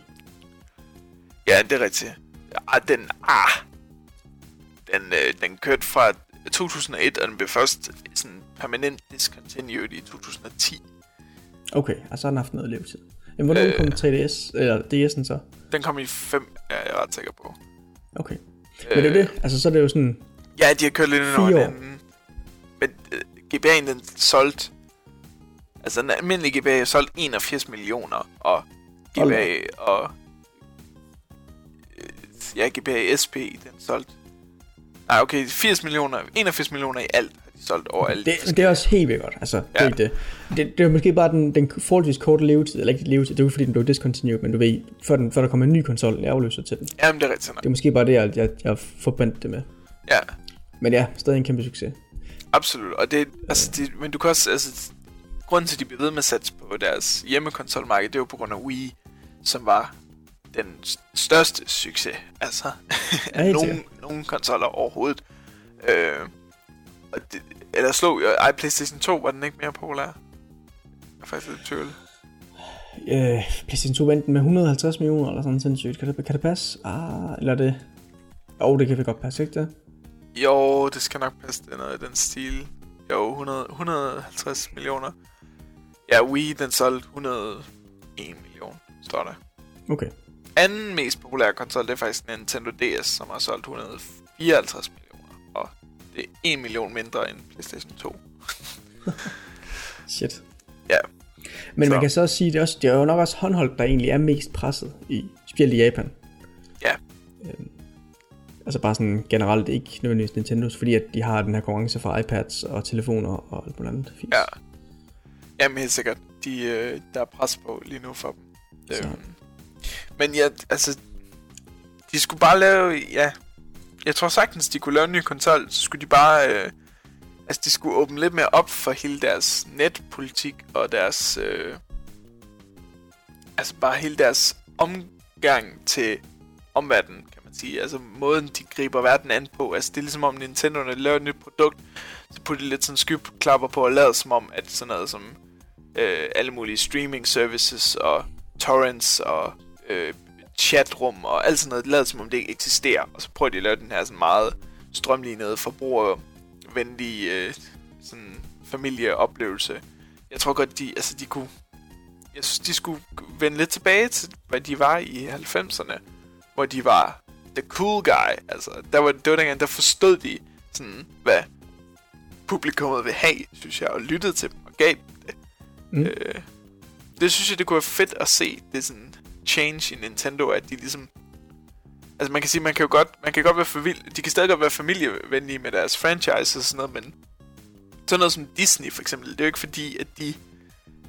S2: Ja, det er rigtigt. Ah, den, ah, den, øh, den kørte fra 2001, og den blev først sådan permanent discontinued i 2010.
S1: Okay, og så har den haft noget levetid. Jamen, hvornår øh,
S2: Øh.
S1: kom 3DS, eller DS'en så?
S2: Den kom i 5, er jeg ret sikker på.
S1: Okay. Men det er jo det, altså så er det jo sådan,
S2: Ja, de har kørt lidt
S1: år.
S2: hinanden. Men øh, GBA'en den solgte... Altså den almindelige GBA solgt 81 millioner, og GBA og... Øh, ja, GBA SP, den solgte... Nej, okay, 80 millioner, 81 millioner i alt har de solgt over alle.
S1: Det, det er også helt vildt godt. Altså, ja. det, er det. Det, det er måske bare den, den forholdsvis korte levetid, eller ikke levetid, det er jo fordi, den blev discontinued, men du ved, før, den, før der kommer en ny konsol, en afløser til den.
S2: Jamen, det er rigtigt nok.
S1: Det er måske bare det, jeg, jeg, jeg forbandt det med.
S2: Ja,
S1: Men ja, stadig en kæmpe succes.
S2: Absolut. Og det, altså, det, men du kan også, altså, grunden til, at de bliver ved med at satse på deres hjemmekonsolmarked, det jo på grund af Wii, som var den største succes, altså, *laughs* af nogen, nogen konsoller overhovedet. Øh, og det, eller slog, ej, PlayStation 2 var den ikke mere populær. Jeg er faktisk lidt tvivl.
S1: Øh, PlayStation 2 vandt med 150 millioner eller sådan sindssygt. Kan det, kan det passe? Ah, eller er det... Jo, det kan vi godt passe, ikke det?
S2: Jo, det skal nok passe, det er noget i den stil. Jo, 100, 150 millioner. Ja, Wii, den solgte 101 million, står der.
S1: Okay.
S2: Anden mest populære konsol, det er faktisk Nintendo DS, som har solgt 154 millioner. Og det er 1 million mindre end PlayStation 2. *laughs*
S1: Shit.
S2: Ja.
S1: Men
S2: Så.
S1: man kan så også sige, det er, også, det er jo nok også håndholdt, der egentlig er mest presset, i, specielt i Japan.
S2: Ja.
S1: Øhm, altså bare sådan generelt, ikke nødvendigvis Nintendos, fordi at de har den her konkurrence fra iPads og telefoner og alt muligt andet. Fis.
S2: Ja. Jamen helt sikkert. De, øh, der er pres på lige nu for dem.
S1: Så.
S2: Øhm, men ja, altså... De skulle bare lave... Ja, jeg tror sagtens, de kunne lave en ny konsol. Så skulle de bare... Øh, altså, de skulle åbne lidt mere op for hele deres netpolitik og deres... Øh, altså, bare hele deres omgang til omverdenen, man sige. Altså, måden, de griber verden an på. Altså, det er ligesom om Nintendo, når de laver et nyt produkt, så putter de lidt sådan skyklapper på og lader som om, at sådan noget som øh, alle mulige streaming services og torrents og øh, chatrum og alt sådan noget, lader som om det ikke eksisterer. Og så prøver de at lave den her sådan meget strømlignede, forbrugervenlige øh, sådan familieoplevelse. Jeg tror godt, de, altså de kunne... Jeg synes, de skulle vende lidt tilbage til, hvad de var i 90'erne, hvor de var the cool guy. Altså, der var, det var dengang, der forstod de sådan, hvad publikummet vil have, synes jeg, og lyttede til dem og gav dem det.
S1: Mm.
S2: Øh, det synes jeg, det kunne være fedt at se. Det sådan change i Nintendo, at de ligesom... Altså man kan sige, man kan jo godt, man kan godt være familie, de kan stadig godt være familievenlige med deres franchise og sådan noget, men sådan noget som Disney for eksempel, det er jo ikke fordi, at de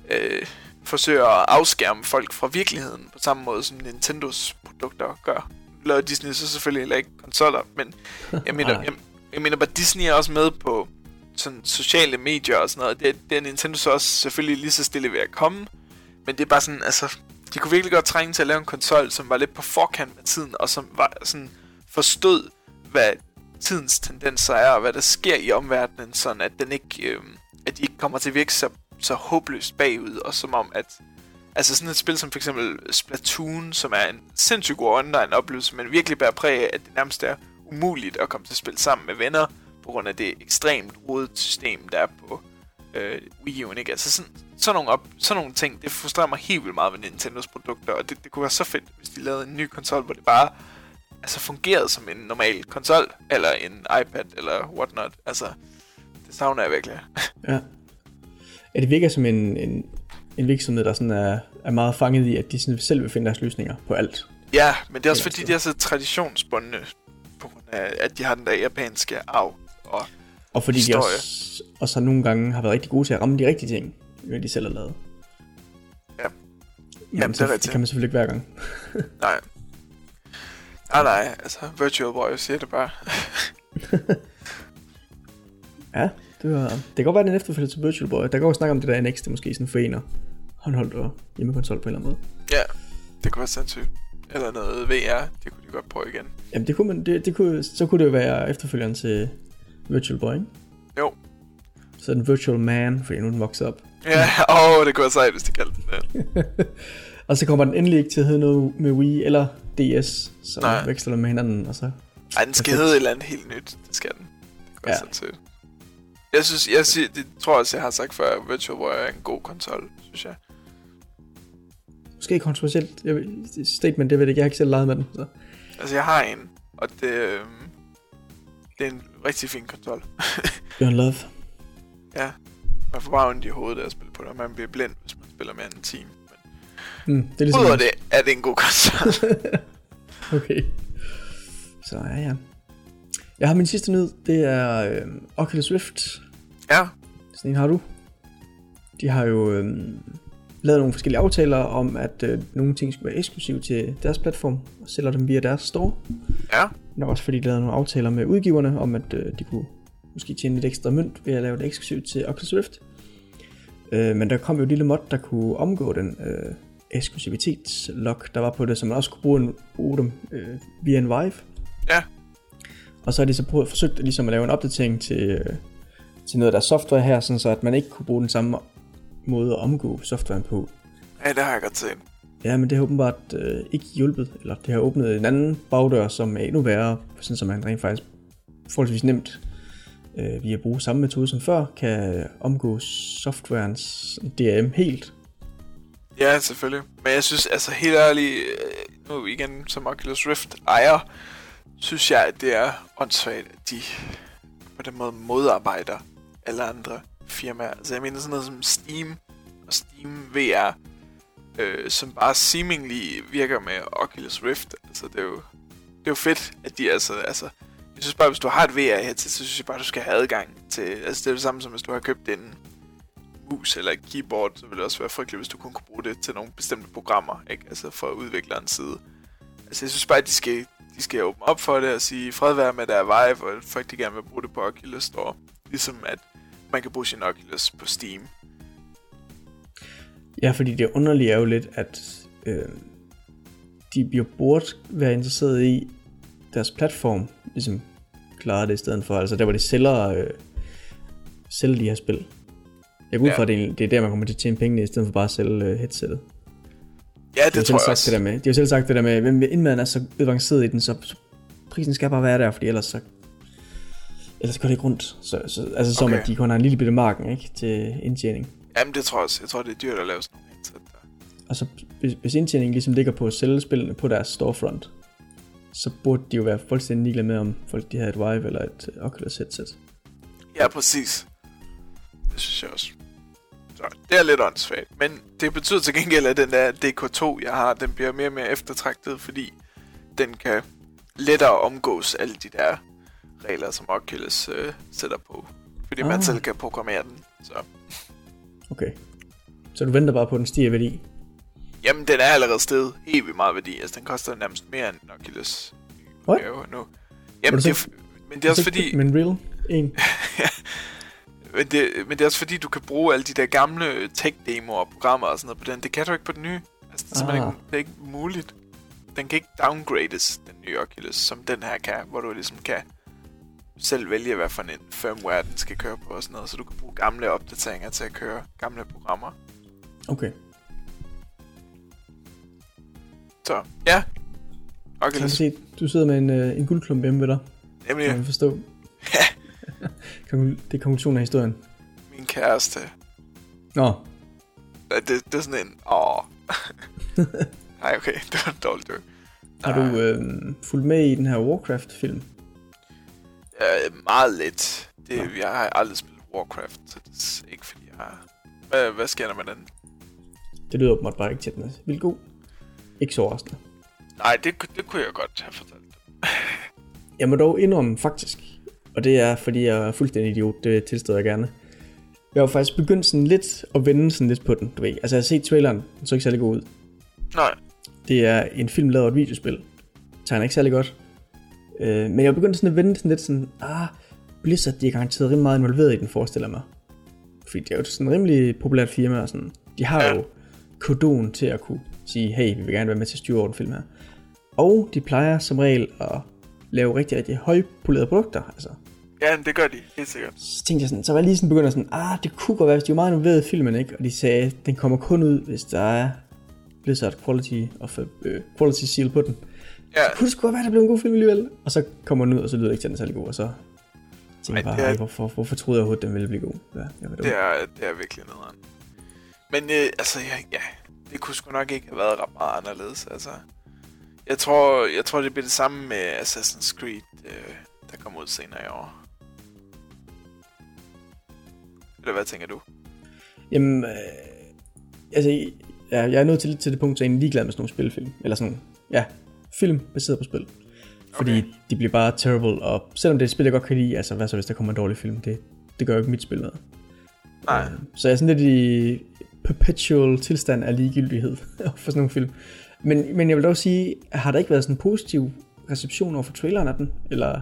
S2: øh, forsøger at afskærme folk fra virkeligheden på samme måde, som Nintendos produkter gør. Laver Disney så selvfølgelig heller ikke konsoller, men *laughs* jeg mener, jeg, jeg mener bare, Disney er også med på sådan sociale medier og sådan noget. Det, det er Nintendo så også selvfølgelig lige så stille ved at komme. Men det er bare sådan, altså... De kunne virkelig godt trænge til at lave en konsol, som var lidt på forkant med tiden, og som var sådan forstod, hvad tidens tendenser er, og hvad der sker i omverdenen, sådan at den ikke, øh, at de ikke kommer til at virke så, så håbløst bagud, og som om at Altså sådan et spil som for eksempel Splatoon, som er en sindssygt god online oplevelse, men virkelig bærer præg af, at det nærmest er umuligt at komme til at spille sammen med venner, på grund af det ekstremt rodet system, der er på øh, Wii U'en, ikke? Altså sådan, sådan, nogle op, sådan nogle ting, det frustrerer mig helt vildt meget ved Nintendos produkter, og det, det kunne være så fedt, hvis de lavede en ny konsol, hvor det bare altså fungerede som en normal konsol, eller en iPad, eller whatnot. Altså, det savner jeg virkelig.
S1: Ja. Ja, det virker som en, en, en virksomhed, der sådan er, er meget fanget i, at de sådan selv vil finde deres løsninger på alt.
S2: Ja, men det er også fordi, de er så traditionsbundne, på grund af, at de har den der japanske arv. Og
S1: Og fordi
S2: Historie.
S1: de også, også har nogle gange har været rigtig gode til at ramme de rigtige ting, hvad de selv har lavet.
S2: Ja.
S1: Men
S2: Jamen,
S1: så,
S2: det er
S1: det kan man selvfølgelig ikke hver gang. *laughs*
S2: nej. Nej, nej, altså, Virtual Boy siger det bare. *laughs*
S1: Ja, det, var, det kan godt være, den efterfølger til Virtual Boy. Der kan også snakke om det der NX, der måske sådan forener håndholdt og hjemmekonsol på en eller anden måde.
S2: ja, det kunne være sindssygt. Eller noget VR, det kunne de godt prøve igen.
S1: Jamen det kunne man, det, det kunne, så kunne det jo være efterfølgeren til Virtual Boy, ikke?
S2: Jo.
S1: Så den Virtual Man, fordi nu den vokset op.
S2: Ja, *laughs* åh, oh, det kunne være sejt, hvis de kaldte den det. *laughs*
S1: Og så kommer den endelig ikke til at hedde noget med Wii eller DS, så
S2: Nej.
S1: veksler den med hinanden, og så...
S2: Ej, den skal
S1: Perfekt.
S2: hedde et eller andet helt nyt. Det skal den. Det kunne
S1: Ja.
S2: sindssygt. Jeg synes, jeg siger, det tror jeg også, jeg har sagt før, at Virtual Boy er en god konsol, synes jeg.
S1: Måske kontroversielt jeg ved, statement, det ved jeg ikke, jeg har ikke selv leget med den. Så.
S2: Altså, jeg har en, og det, øh, det er en rigtig fin konsol. *laughs*
S1: You're in love.
S2: Ja, man får bare ondt i hovedet af at spille på det, og man bliver blind, hvis man spiller mere end en time. Men
S1: Mm, det er ligesom...
S2: udover det, er det en god konsol. *laughs*
S1: Okay. Så ja, ja. Jeg har min sidste nyhed, det er øh, Oculus Rift.
S2: Ja,
S1: Sådan en har du. De har jo øh, lavet nogle forskellige aftaler om, at øh, nogle ting skulle være eksklusive til deres platform, og sælger dem via deres store.
S2: ja,
S1: Nok også fordi de lavede nogle aftaler med udgiverne om, at øh, de kunne måske tjene lidt ekstra mønt ved at lave det eksklusivt til Oculus Rift. Øh, men der kom jo et lille mod, der kunne omgå den øh, eksklusivitetslok, der var på det, så man også kunne bruge, en, bruge dem øh, via en Vive.
S2: ja,
S1: Og så har de så prøvet, forsøgt ligesom at lave en opdatering til, øh, til noget af deres software her, sådan så at man ikke kunne bruge den samme måde at omgå softwaren på.
S2: ja, det har jeg godt set.
S1: Ja, men det har åbenbart øh, ikke hjulpet, eller det har åbnet en anden bagdør, som er endnu værre, sådan så man rent faktisk forholdsvis nemt øh, via at bruge samme metode som før, kan omgå softwarens DRM helt.
S2: Ja, selvfølgelig. Men jeg synes, altså helt ærligt, øh, nu igen som Oculus Rift ejer, synes jeg, at det er åndssvagt, at de på den måde modarbejder alle andre firmaer. Altså jeg mener sådan noget som Steam og Steam VR, øh, som bare seemingly virker med Oculus Rift. Altså det er jo, det er jo fedt, at de altså, altså jeg synes bare, hvis du har et VR-headset, så synes jeg bare, du skal have adgang til, altså det er det samme som hvis du har købt en mus eller et keyboard, så ville det også være frygteligt, hvis du kun kunne bruge det til nogle bestemte programmer, ikke? Altså fra udviklerens side. Altså jeg synes bare, at de skal, de skal åbne op for det og sige, fred være med, der er Vive, og folk de gerne vil bruge det på Oculus Store. Ligesom at man kan bruge sin Oculus på Steam.
S1: Ja, fordi det underlige er jo lidt, at øh, de bliver burde være interesseret i deres platform, ligesom klare det i stedet for, altså der hvor de sælger, øh, sælger de her spil. Jeg går ud
S2: Ja.
S1: fra, at det er, det er der, man kommer til at tjene pengene, i stedet for bare at sælge øh, headsetet.
S2: Ja,
S1: Det,
S2: det,
S1: det
S2: tror jeg
S1: sagt det
S2: også.
S1: der med, de har jo selv sagt det der med, inden man er så avanceret i den, så, så prisen skal bare være der, fordi ellers så ellers går det ikke rundt. Så, så, altså som
S2: Okay.
S1: at de kun har en lille bitte marken ikke, til indtjening.
S2: Jamen det tror jeg også. Jeg tror, det er dyrt at lave sådan nogle headset der.
S1: Og så hvis, hvis indtjeningen ligesom ligger på at sælge spillene på deres storefront, så burde de jo være fuldstændig ligeglade med, om folk de har et Vive eller et øh, Oculus headset.
S2: Ja, præcis. Det synes jeg også. Så det er lidt åndssvagt. Men det betyder til gengæld, at den der DK2, jeg har, den bliver mere og mere eftertragtet, fordi den kan lettere omgås alle de der regler, som Oculus øh, sætter på. Fordi ah. man selv kan programmere den. Så.
S1: Okay. Så du venter bare på, at den stiger i værdi?
S2: Jamen, den er allerede steget helt vildt meget værdi. Altså, den koster nærmest mere end en Oculus
S1: What?
S2: nu. Jamen, det
S1: så-
S2: men det er også fordi...
S1: Men real? En? *laughs*
S2: Men det, men det er også fordi, du kan bruge alle de der gamle tech-demoer og programmer og sådan noget på den. Det kan du ikke på den nye. Altså, det er simpelthen
S1: Ah.
S2: ikke, det er ikke muligt. Den kan ikke downgrades, den nye Oculus, som den her kan, hvor du ligesom kan selv vælge, hvad for en firmware den skal køre på og sådan noget, så du kan bruge gamle opdateringer til at køre gamle programmer.
S1: Okay.
S2: Så, ja.
S1: Jeg
S2: Oculus.
S1: kan se, du sidder med en, øh, en guldklump hjemme ved dig.
S2: Nemlig
S1: Kan man forstå? *laughs* Konklu- det er konklusionen af historien.
S2: min kæreste.
S1: Nå,
S2: Ja, Det, det er sådan en... Åh. *laughs* Nej, okay. Det var en dårlig joke.
S1: har du øh, fulgt med i den her Warcraft-film?
S2: Øh, meget lidt. Det, jeg har aldrig spillet Warcraft, så det er ikke fordi jeg har... Hvad, hvad sker der med den?
S1: Det lyder åbenbart bare ikke til den. Vildt god. Ikke så overraskende.
S2: Nej, det, det kunne jeg godt have fortalt. *laughs*
S1: Jeg må dog indrømme faktisk, og det er fordi jeg er fuldstændig idiot, det tilstår jeg gerne. Jeg har faktisk begyndt sådan lidt at vende sådan lidt på den, du ved. Altså jeg har set traileren, den så ikke særlig god ud.
S2: Nej,
S1: Det er en film lavet af et videospil. Tegner ikke særlig godt. Øh, men jeg har begyndt sådan at vende sådan lidt sådan, ah, Blizzard, de er garanteret rimelig meget involveret i den, forestiller mig. Fordi det er jo sådan en rimelig populært firma, og sådan. De har
S2: Ja.
S1: jo kodon til at kunne sige, hey, vi vil gerne være med til at styre over den film her. Og de plejer som regel at lave rigtig, rigtig højpolerede produkter. Altså,
S2: ja, det gør de, helt sikkert.
S1: så tænkte jeg sådan, så var jeg lige sådan begyndt at sådan, ah, det kunne godt være, hvis de var meget involveret i filmen, ikke? Og de sagde, den kommer kun ud, hvis der er Blizzard Quality, of, uh, quality Seal på den.
S2: Ja,
S1: Så kunne det sgu godt være, der blev en god film alligevel. Og så kommer den ud, og så lyder det ikke til, den er særlig god, og så tænker jeg bare,
S2: det er-
S1: hvorfor, hvorfor troede jeg overhovedet, den ville blive god? Ja, jeg var dum.
S2: det er, det er virkelig nederen. Men øh, altså, ja, ja, det kunne sgu nok ikke have været ret meget anderledes. Altså, jeg tror, jeg tror det bliver det samme med Assassin's Creed, øh, der kommer ud senere i år. Eller hvad tænker du?
S1: Jamen, øh, altså, ja, jeg er nået til, til det punkt, så jeg er ligeglad med sådan nogle spilfilm. Eller sådan, ja, film baseret på spil. Fordi okay. de bliver bare terrible, og selvom det er et spil, jeg godt kan lide, altså hvad så hvis der kommer en dårlig film, det, det gør jo ikke mit spil noget.
S2: Nej.
S1: Øh, så jeg er sådan lidt i perpetual tilstand af ligegyldighed *laughs* for sådan nogle film. Men, men jeg vil dog sige, har der ikke været sådan en positiv reception over for traileren af den? Eller?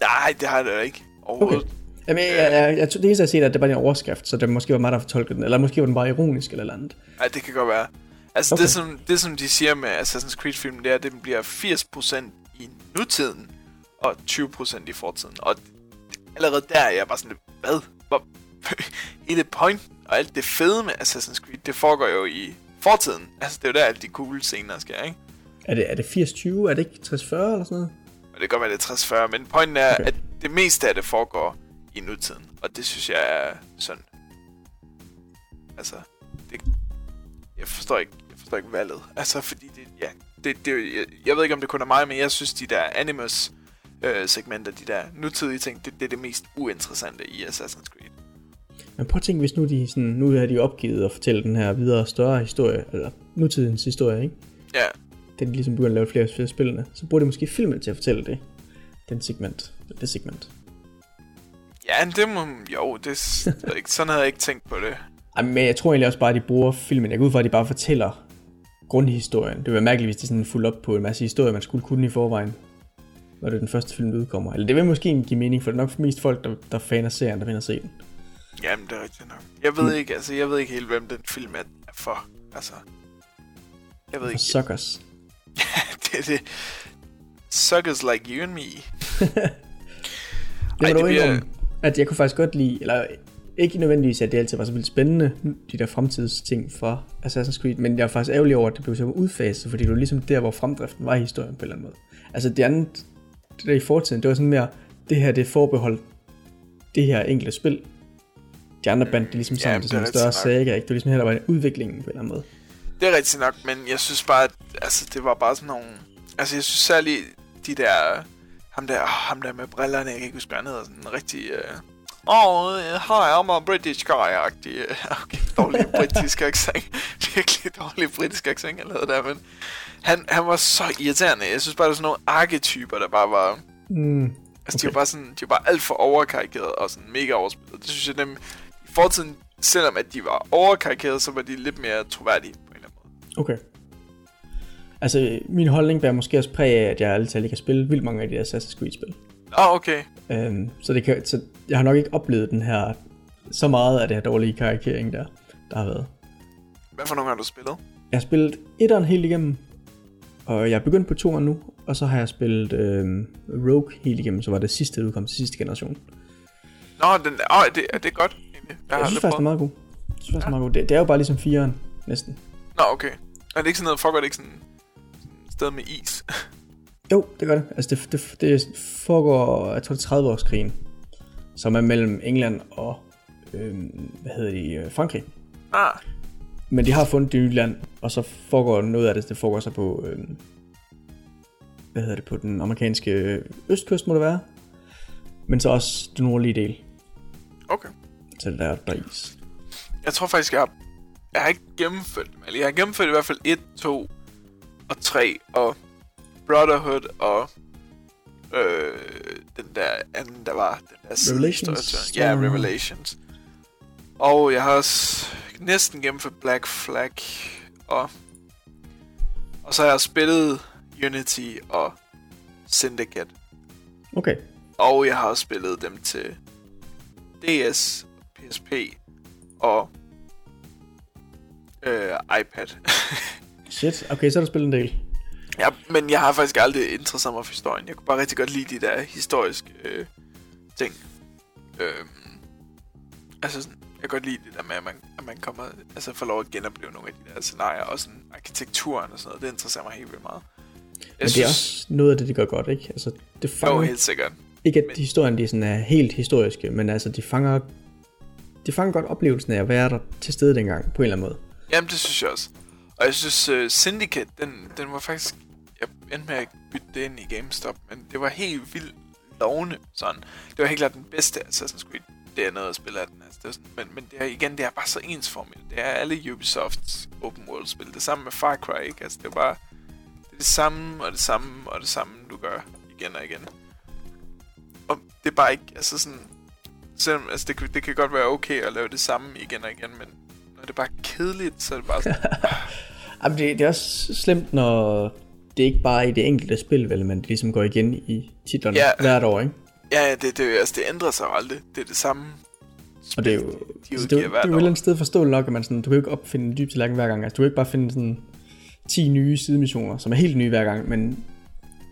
S2: Nej, det har det ikke. Overhovedet. Okay.
S1: Jamen, jeg, jeg, jeg, jeg, det eneste, jeg har set, er, at det var en overskrift, så det måske var mig, der fortolkede den. Eller måske var den bare ironisk eller andet.
S2: Nej, det kan godt være. Altså, okay. det, som, det som de siger med Assassin's Creed-filmen, det er, at den bliver 80% i nutiden, og 20% i fortiden. Og allerede der er jeg bare sådan lidt, hvad? Hvor, *laughs* hele point og alt det fede med Assassin's Creed, det foregår jo i fortiden. Altså, det er jo der, alle de cool scener sker, ikke?
S1: Er det, er det 80-20? Er det ikke 60-40 eller sådan noget?
S2: Og det kan godt være, det er 60-40, men pointen er, okay. at det meste af det foregår i nutiden. Og det synes jeg er sådan... Altså, det, jeg forstår ikke, jeg forstår ikke valget. Altså, fordi det, ja, det, det, jeg, jeg ved ikke, om det kun er mig, men jeg synes, de der Animus øh, segmenter, de der nutidige ting, det, det er det mest uinteressante i Assassin's Creed.
S1: Men prøv at tænke, hvis nu de, sådan, nu har de opgivet at fortælle den her videre større historie, eller nutidens historie, ikke?
S2: Ja.
S1: Det er ligesom begyndt at lave flere flere spillene. Så burde de måske filmen til at fortælle det. Den segment. Det segment.
S2: Ja, det må... Jo, det, *laughs* sådan havde jeg ikke tænkt på det.
S1: Ej, men jeg tror egentlig også bare, at de bruger filmen. Jeg går ud fra, at de bare fortæller grundhistorien. Det ville være mærkeligt, hvis de sådan fuldt op på en masse historier, man skulle kunne i forvejen. Når det er den første film, der udkommer. Eller det vil måske give mening, for det er nok mest folk, der, der faner serien, der finder se den.
S2: Jamen, det er rigtigt nok. Jeg ved ikke, altså, jeg ved ikke helt, hvem den film er for. Altså, jeg ved for ikke.
S1: Suckers. *laughs*
S2: Det er det. Suckers like you and me. *laughs*
S1: det var Ej, det bliver... at jeg kunne faktisk godt lide, eller ikke nødvendigvis, at det altid var så vildt spændende, de der fremtidsting fra Assassin's Creed, men jeg er faktisk ærgerlig over, at det blev så udfaset, fordi det var ligesom der, hvor fremdriften var i historien på en eller anden måde. Altså det andet, det der i fortiden, det var sådan mere, det her det er forbeholdt det her enkelte spil. De andre band, det er ligesom sammen ja, til sådan en større saga, ikke? Det var ligesom heller bare udviklingen på en eller anden måde.
S2: Det er rigtigt nok, men jeg synes bare, at altså, det var bare sådan nogle... Altså jeg synes særligt de der... Ham der, ham der med brillerne, jeg kan ikke huske, hvad han hedder, sådan en rigtig... Uh oh, hi, I'm a British guy-agtig. *laughs* Okay, dårlig britisk accent. *laughs* Virkelig dårlig britisk accent, jeg lavede der, men han, han var så irriterende. Jeg synes bare, der var sådan nogle arketyper, der bare var...
S1: Mm, okay.
S2: Altså, de var bare sådan, de var bare alt for overkarikeret og sådan mega overspillet. Det synes jeg, dem i fortiden, selvom at de var overkarikeret, så var de lidt mere troværdige på en eller anden
S1: måde. Okay. Altså, min holdning bærer måske også præg af, at jeg altid ikke har spillet vildt mange af de der Assassin's Creed-spil.
S2: Oh, okay.
S1: Øhm, så, det kan, så jeg har nok ikke oplevet den her, så meget af det her dårlige karikering der, der har været.
S2: Hvad for nogle har du spillet?
S1: Jeg har spillet etteren helt igennem, og jeg er begyndt på toeren nu, og så har jeg spillet øhm, Rogue helt igennem, så var det sidste, der udkom til sidste generation.
S2: Nå, den, åh, det, er det godt?
S1: Jeg, jeg synes faktisk, det er meget god. Jeg synes faktisk, ja. meget god. Det, det, er jo bare ligesom fireren, næsten.
S2: Nå, okay. Er det ikke sådan noget, foregår det ikke sådan, sådan et sted med is? *laughs*
S1: Jo, det gør det. Altså det, det, det foregår, jeg tror det er 30 års krigen, som er mellem England og, øh, hvad hedder de, øh, Frankrig.
S2: Ah.
S1: Men de har fundet det nye land, og så foregår noget af det, det foregår så på, øh, hvad hedder det, på den amerikanske østkyst må det være. Men så også den nordlige del.
S2: Okay.
S1: Så der er der is.
S2: Jeg tror faktisk, jeg har, jeg har ikke gennemført dem. Eller jeg har gennemført i hvert fald 1, 2 og 3, og Brotherhood og øh, den der anden, der var den der
S1: Revelations.
S2: Ja, Revelations. Og jeg har også næsten gennemført Black Flag, og, og så har jeg spillet Unity og Syndicate.
S1: Okay.
S2: Og jeg har også spillet dem til DS, PSP og øh, iPad. *laughs*
S1: Shit, okay, så har du spillet en del.
S2: Ja, men jeg har faktisk aldrig interesseret mig for historien. Jeg kunne bare rigtig godt lide de der historiske øh, ting. Øh, altså sådan, jeg kan godt lide det der med, at man, at man kommer, altså får lov at genopleve nogle af de der scenarier, og sådan arkitekturen og sådan noget. Det interesserer mig helt vildt meget.
S1: Jeg men synes, det er også noget af det, det gør godt, ikke? Altså, det fanger,
S2: jo, helt sikkert.
S1: Ikke at men... de historien de sådan er helt historiske, men altså, de fanger, de fanger godt oplevelsen af at være der til stede dengang, på en eller anden måde.
S2: Jamen, det synes jeg også. Og jeg synes, uh, Syndicate, den, den var faktisk jeg endte med at bytte det ind i GameStop, men det var helt vildt lovende sådan. Det var helt klart den bedste Assassin's Creed. Det er noget at spille af den. Altså, det er sådan, men, men det er, igen, det er bare så ensformigt. Det er alle Ubisofts open world spil. Det samme med Far Cry, ikke? Altså, det er bare det, er det samme, og det samme, og det samme, du gør igen og igen. Og det er bare ikke, altså sådan... Selvom, altså det, kan- det kan godt være okay at lave det samme igen og igen, men når det er bare kedeligt, så er det bare sådan... *laughs*
S1: Jamen, det, det er også slemt, når det ikke bare er i det enkelte spil, vel, men det ligesom går igen i titlerne
S2: Ja.
S1: hvert år, ikke?
S2: ja, det, det, altså, det ændrer sig aldrig. Det er det samme.
S1: Og det er jo,
S2: de
S1: altså, det, er,
S2: hvert
S1: det er jo et
S2: år.
S1: eller andet sted forståeligt nok, at man sådan, du kan jo ikke opfinde en dyb tallerken hver gang. Altså, du kan ikke bare finde sådan 10 nye sidemissioner, som er helt nye hver gang, men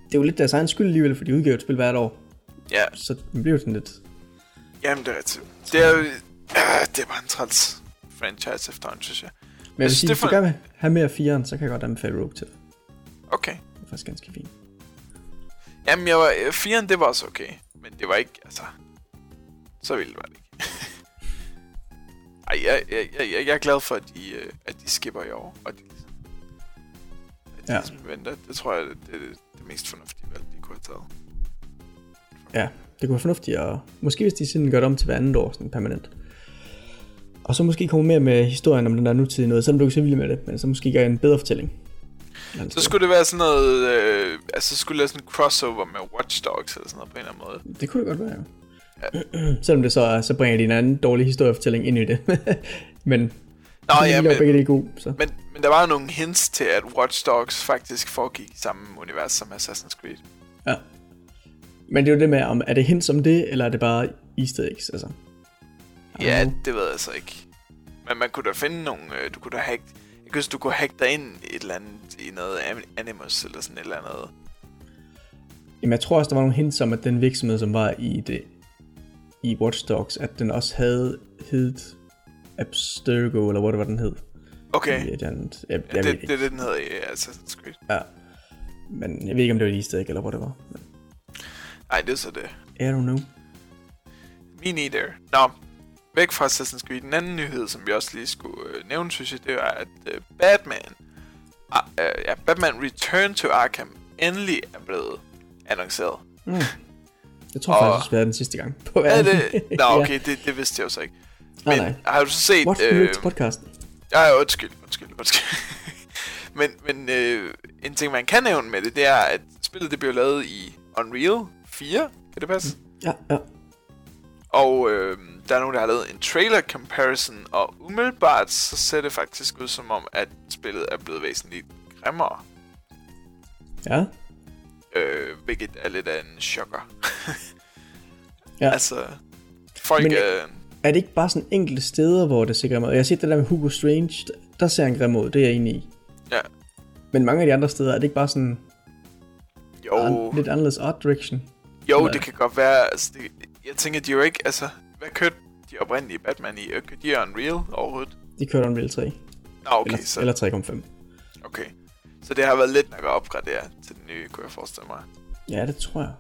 S1: det er jo lidt deres egen skyld alligevel, for de udgiver et spil hvert år.
S2: Ja,
S1: Så det bliver jo sådan lidt...
S2: jamen det er rigtigt. Det er jo... Øh, det er bare en træls franchise efterhånden, synes jeg.
S1: Men jeg vil sige,
S2: det
S1: hvis
S2: er
S1: du gerne vil have mere af 4'eren, så kan jeg godt anbefale Rogue til.
S2: Okay.
S1: Det er faktisk ganske fint.
S2: Jamen, jeg var... øh, Firen, det var også okay. Men det var ikke, altså... Så vildt var det ikke. *laughs* Ej, jeg, jeg, jeg, jeg, er glad for, at de, øh, at de skipper i år. Og de, at de
S1: Ja.
S2: ligesom venter. Det tror jeg, det, det, er det mest fornuftige valg, de kunne have taget.
S1: Ja, det kunne være fornuftigt, og måske hvis de sådan gør det om til hver andet år, sådan permanent. Og så måske komme mere med historien om den der nutidige noget, selvom du ikke er så vild med det, men så måske gøre en bedre fortælling. Eller
S2: Så skulle det være sådan noget... Øh, altså, så skulle det være sådan en crossover med Watch Dogs eller sådan noget på en eller anden måde.
S1: Det kunne det godt være, jo. *clears throat* Selvom det så, er- så bringer de en anden dårlig historiefortælling ind i det. *laughs* men
S2: Nå,
S1: de
S2: ja, men,
S1: begge det gode, så.
S2: men, men der var jo nogle hints til, at Watch Dogs faktisk foregik i samme univers som Assassin's Creed.
S1: Ja. Men det er jo det med, om er det hint som det, eller er det bare easter eggs, altså.
S2: Ja,
S1: know.
S2: det ved jeg så ikke. Men man kunne da finde nogle... Øh, du kunne da hacke... Jeg kan du kunne hacke dig ind i et eller andet... I noget Animus eller sådan et eller andet.
S1: Jamen, jeg tror også, der var nogle hints om, at den virksomhed, som var i det i Watch Dogs, at den også havde hed Abstergo, eller hvad det var, den hed.
S2: Okay.
S1: I et andet, jeg,
S2: Ja,
S1: jeg
S2: det,
S1: ved
S2: det, er det, den hedder i Assassin's Creed.
S1: Ja. Men jeg ved ikke, om det var et easter egg, eller hvad det var. Men,
S2: Nej, det er så det.
S1: I don't know.
S2: Me neither. Nå, væk fra Assassin's Creed. Den anden nyhed, som vi også lige skulle øh, nævne, synes jeg, det var, at øh, Batman... Ah, øh, ja, Batman Return to Arkham endelig er blevet annonceret.
S1: Mm. Jeg tror
S2: Og-
S1: faktisk, det været den sidste gang. På
S2: Er
S1: verden.
S2: det? Nå, *laughs* okay, det, det vidste jeg jo så ikke.
S1: Nej,
S2: Men
S1: nej.
S2: har du så set... Øh,
S1: Rich podcast.
S2: Ja, undskyld, undskyld, undskyld. *laughs* men men øh, en ting, man kan nævne med det, det er, at spillet det bliver lavet i Unreal 4. Kan det passe?
S1: Ja, ja.
S2: Og øh, der er nogen, der har lavet en trailer comparison, og umiddelbart så ser det faktisk ud som om, at spillet er blevet væsentligt grimmere.
S1: Ja,
S2: Øh, hvilket er lidt af en chokker.
S1: Ja. *laughs*
S2: Altså, folk...
S1: Men-
S2: øh,
S1: er det ikke bare sådan enkelte steder, hvor det ser grimt ud? Jeg har set det der med Hugo Strange, der ser han grim ud, det er jeg enig i.
S2: Ja.
S1: Men mange af de andre steder, er det ikke bare sådan
S2: jo,
S1: an, lidt anderledes art direction?
S2: jo,
S1: eller-
S2: det kan godt være... Altså, det, jeg tænker, de jo ikke... Altså, hvad kørte de oprindelige Batman i? Øh, Kørte de Unreal overhovedet?
S1: De kørte Unreal 3,
S2: Nå, okay,
S1: eller,
S2: så...
S1: eller 3.5.
S2: Okay. Så det har været lidt nok at opgradere til den nye, kunne jeg forestille mig.
S1: Ja, det tror jeg.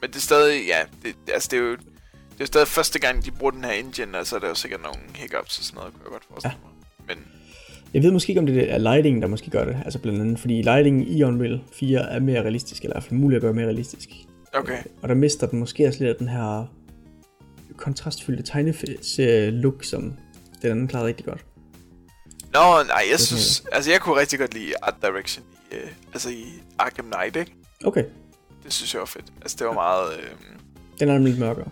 S2: Men det er stadig, ja, det, altså det er jo, det er jo stadig første gang, de bruger den her engine, og så er der jo sikkert nogle hiccups og sådan noget, kunne jeg godt forestille ja. mig. Men
S1: Jeg ved måske ikke, om det er lighting, der måske gør det. Altså blandt andet, fordi lighting i Unreal 4 er mere realistisk, eller i hvert fald muligt at gøre mere realistisk.
S2: Okay,
S1: Og der mister den måske også lidt af den her kontrastfyldte tegneserie-look, som den anden klarede rigtig godt.
S2: Nå, nej, jeg synes, altså jeg kunne rigtig godt lide art direction i, øh, altså i Arkham Knight, ikke?
S1: Okay,
S2: Det synes jeg var fedt. Altså det var meget, øh,
S1: den er nemlig lidt mørkere.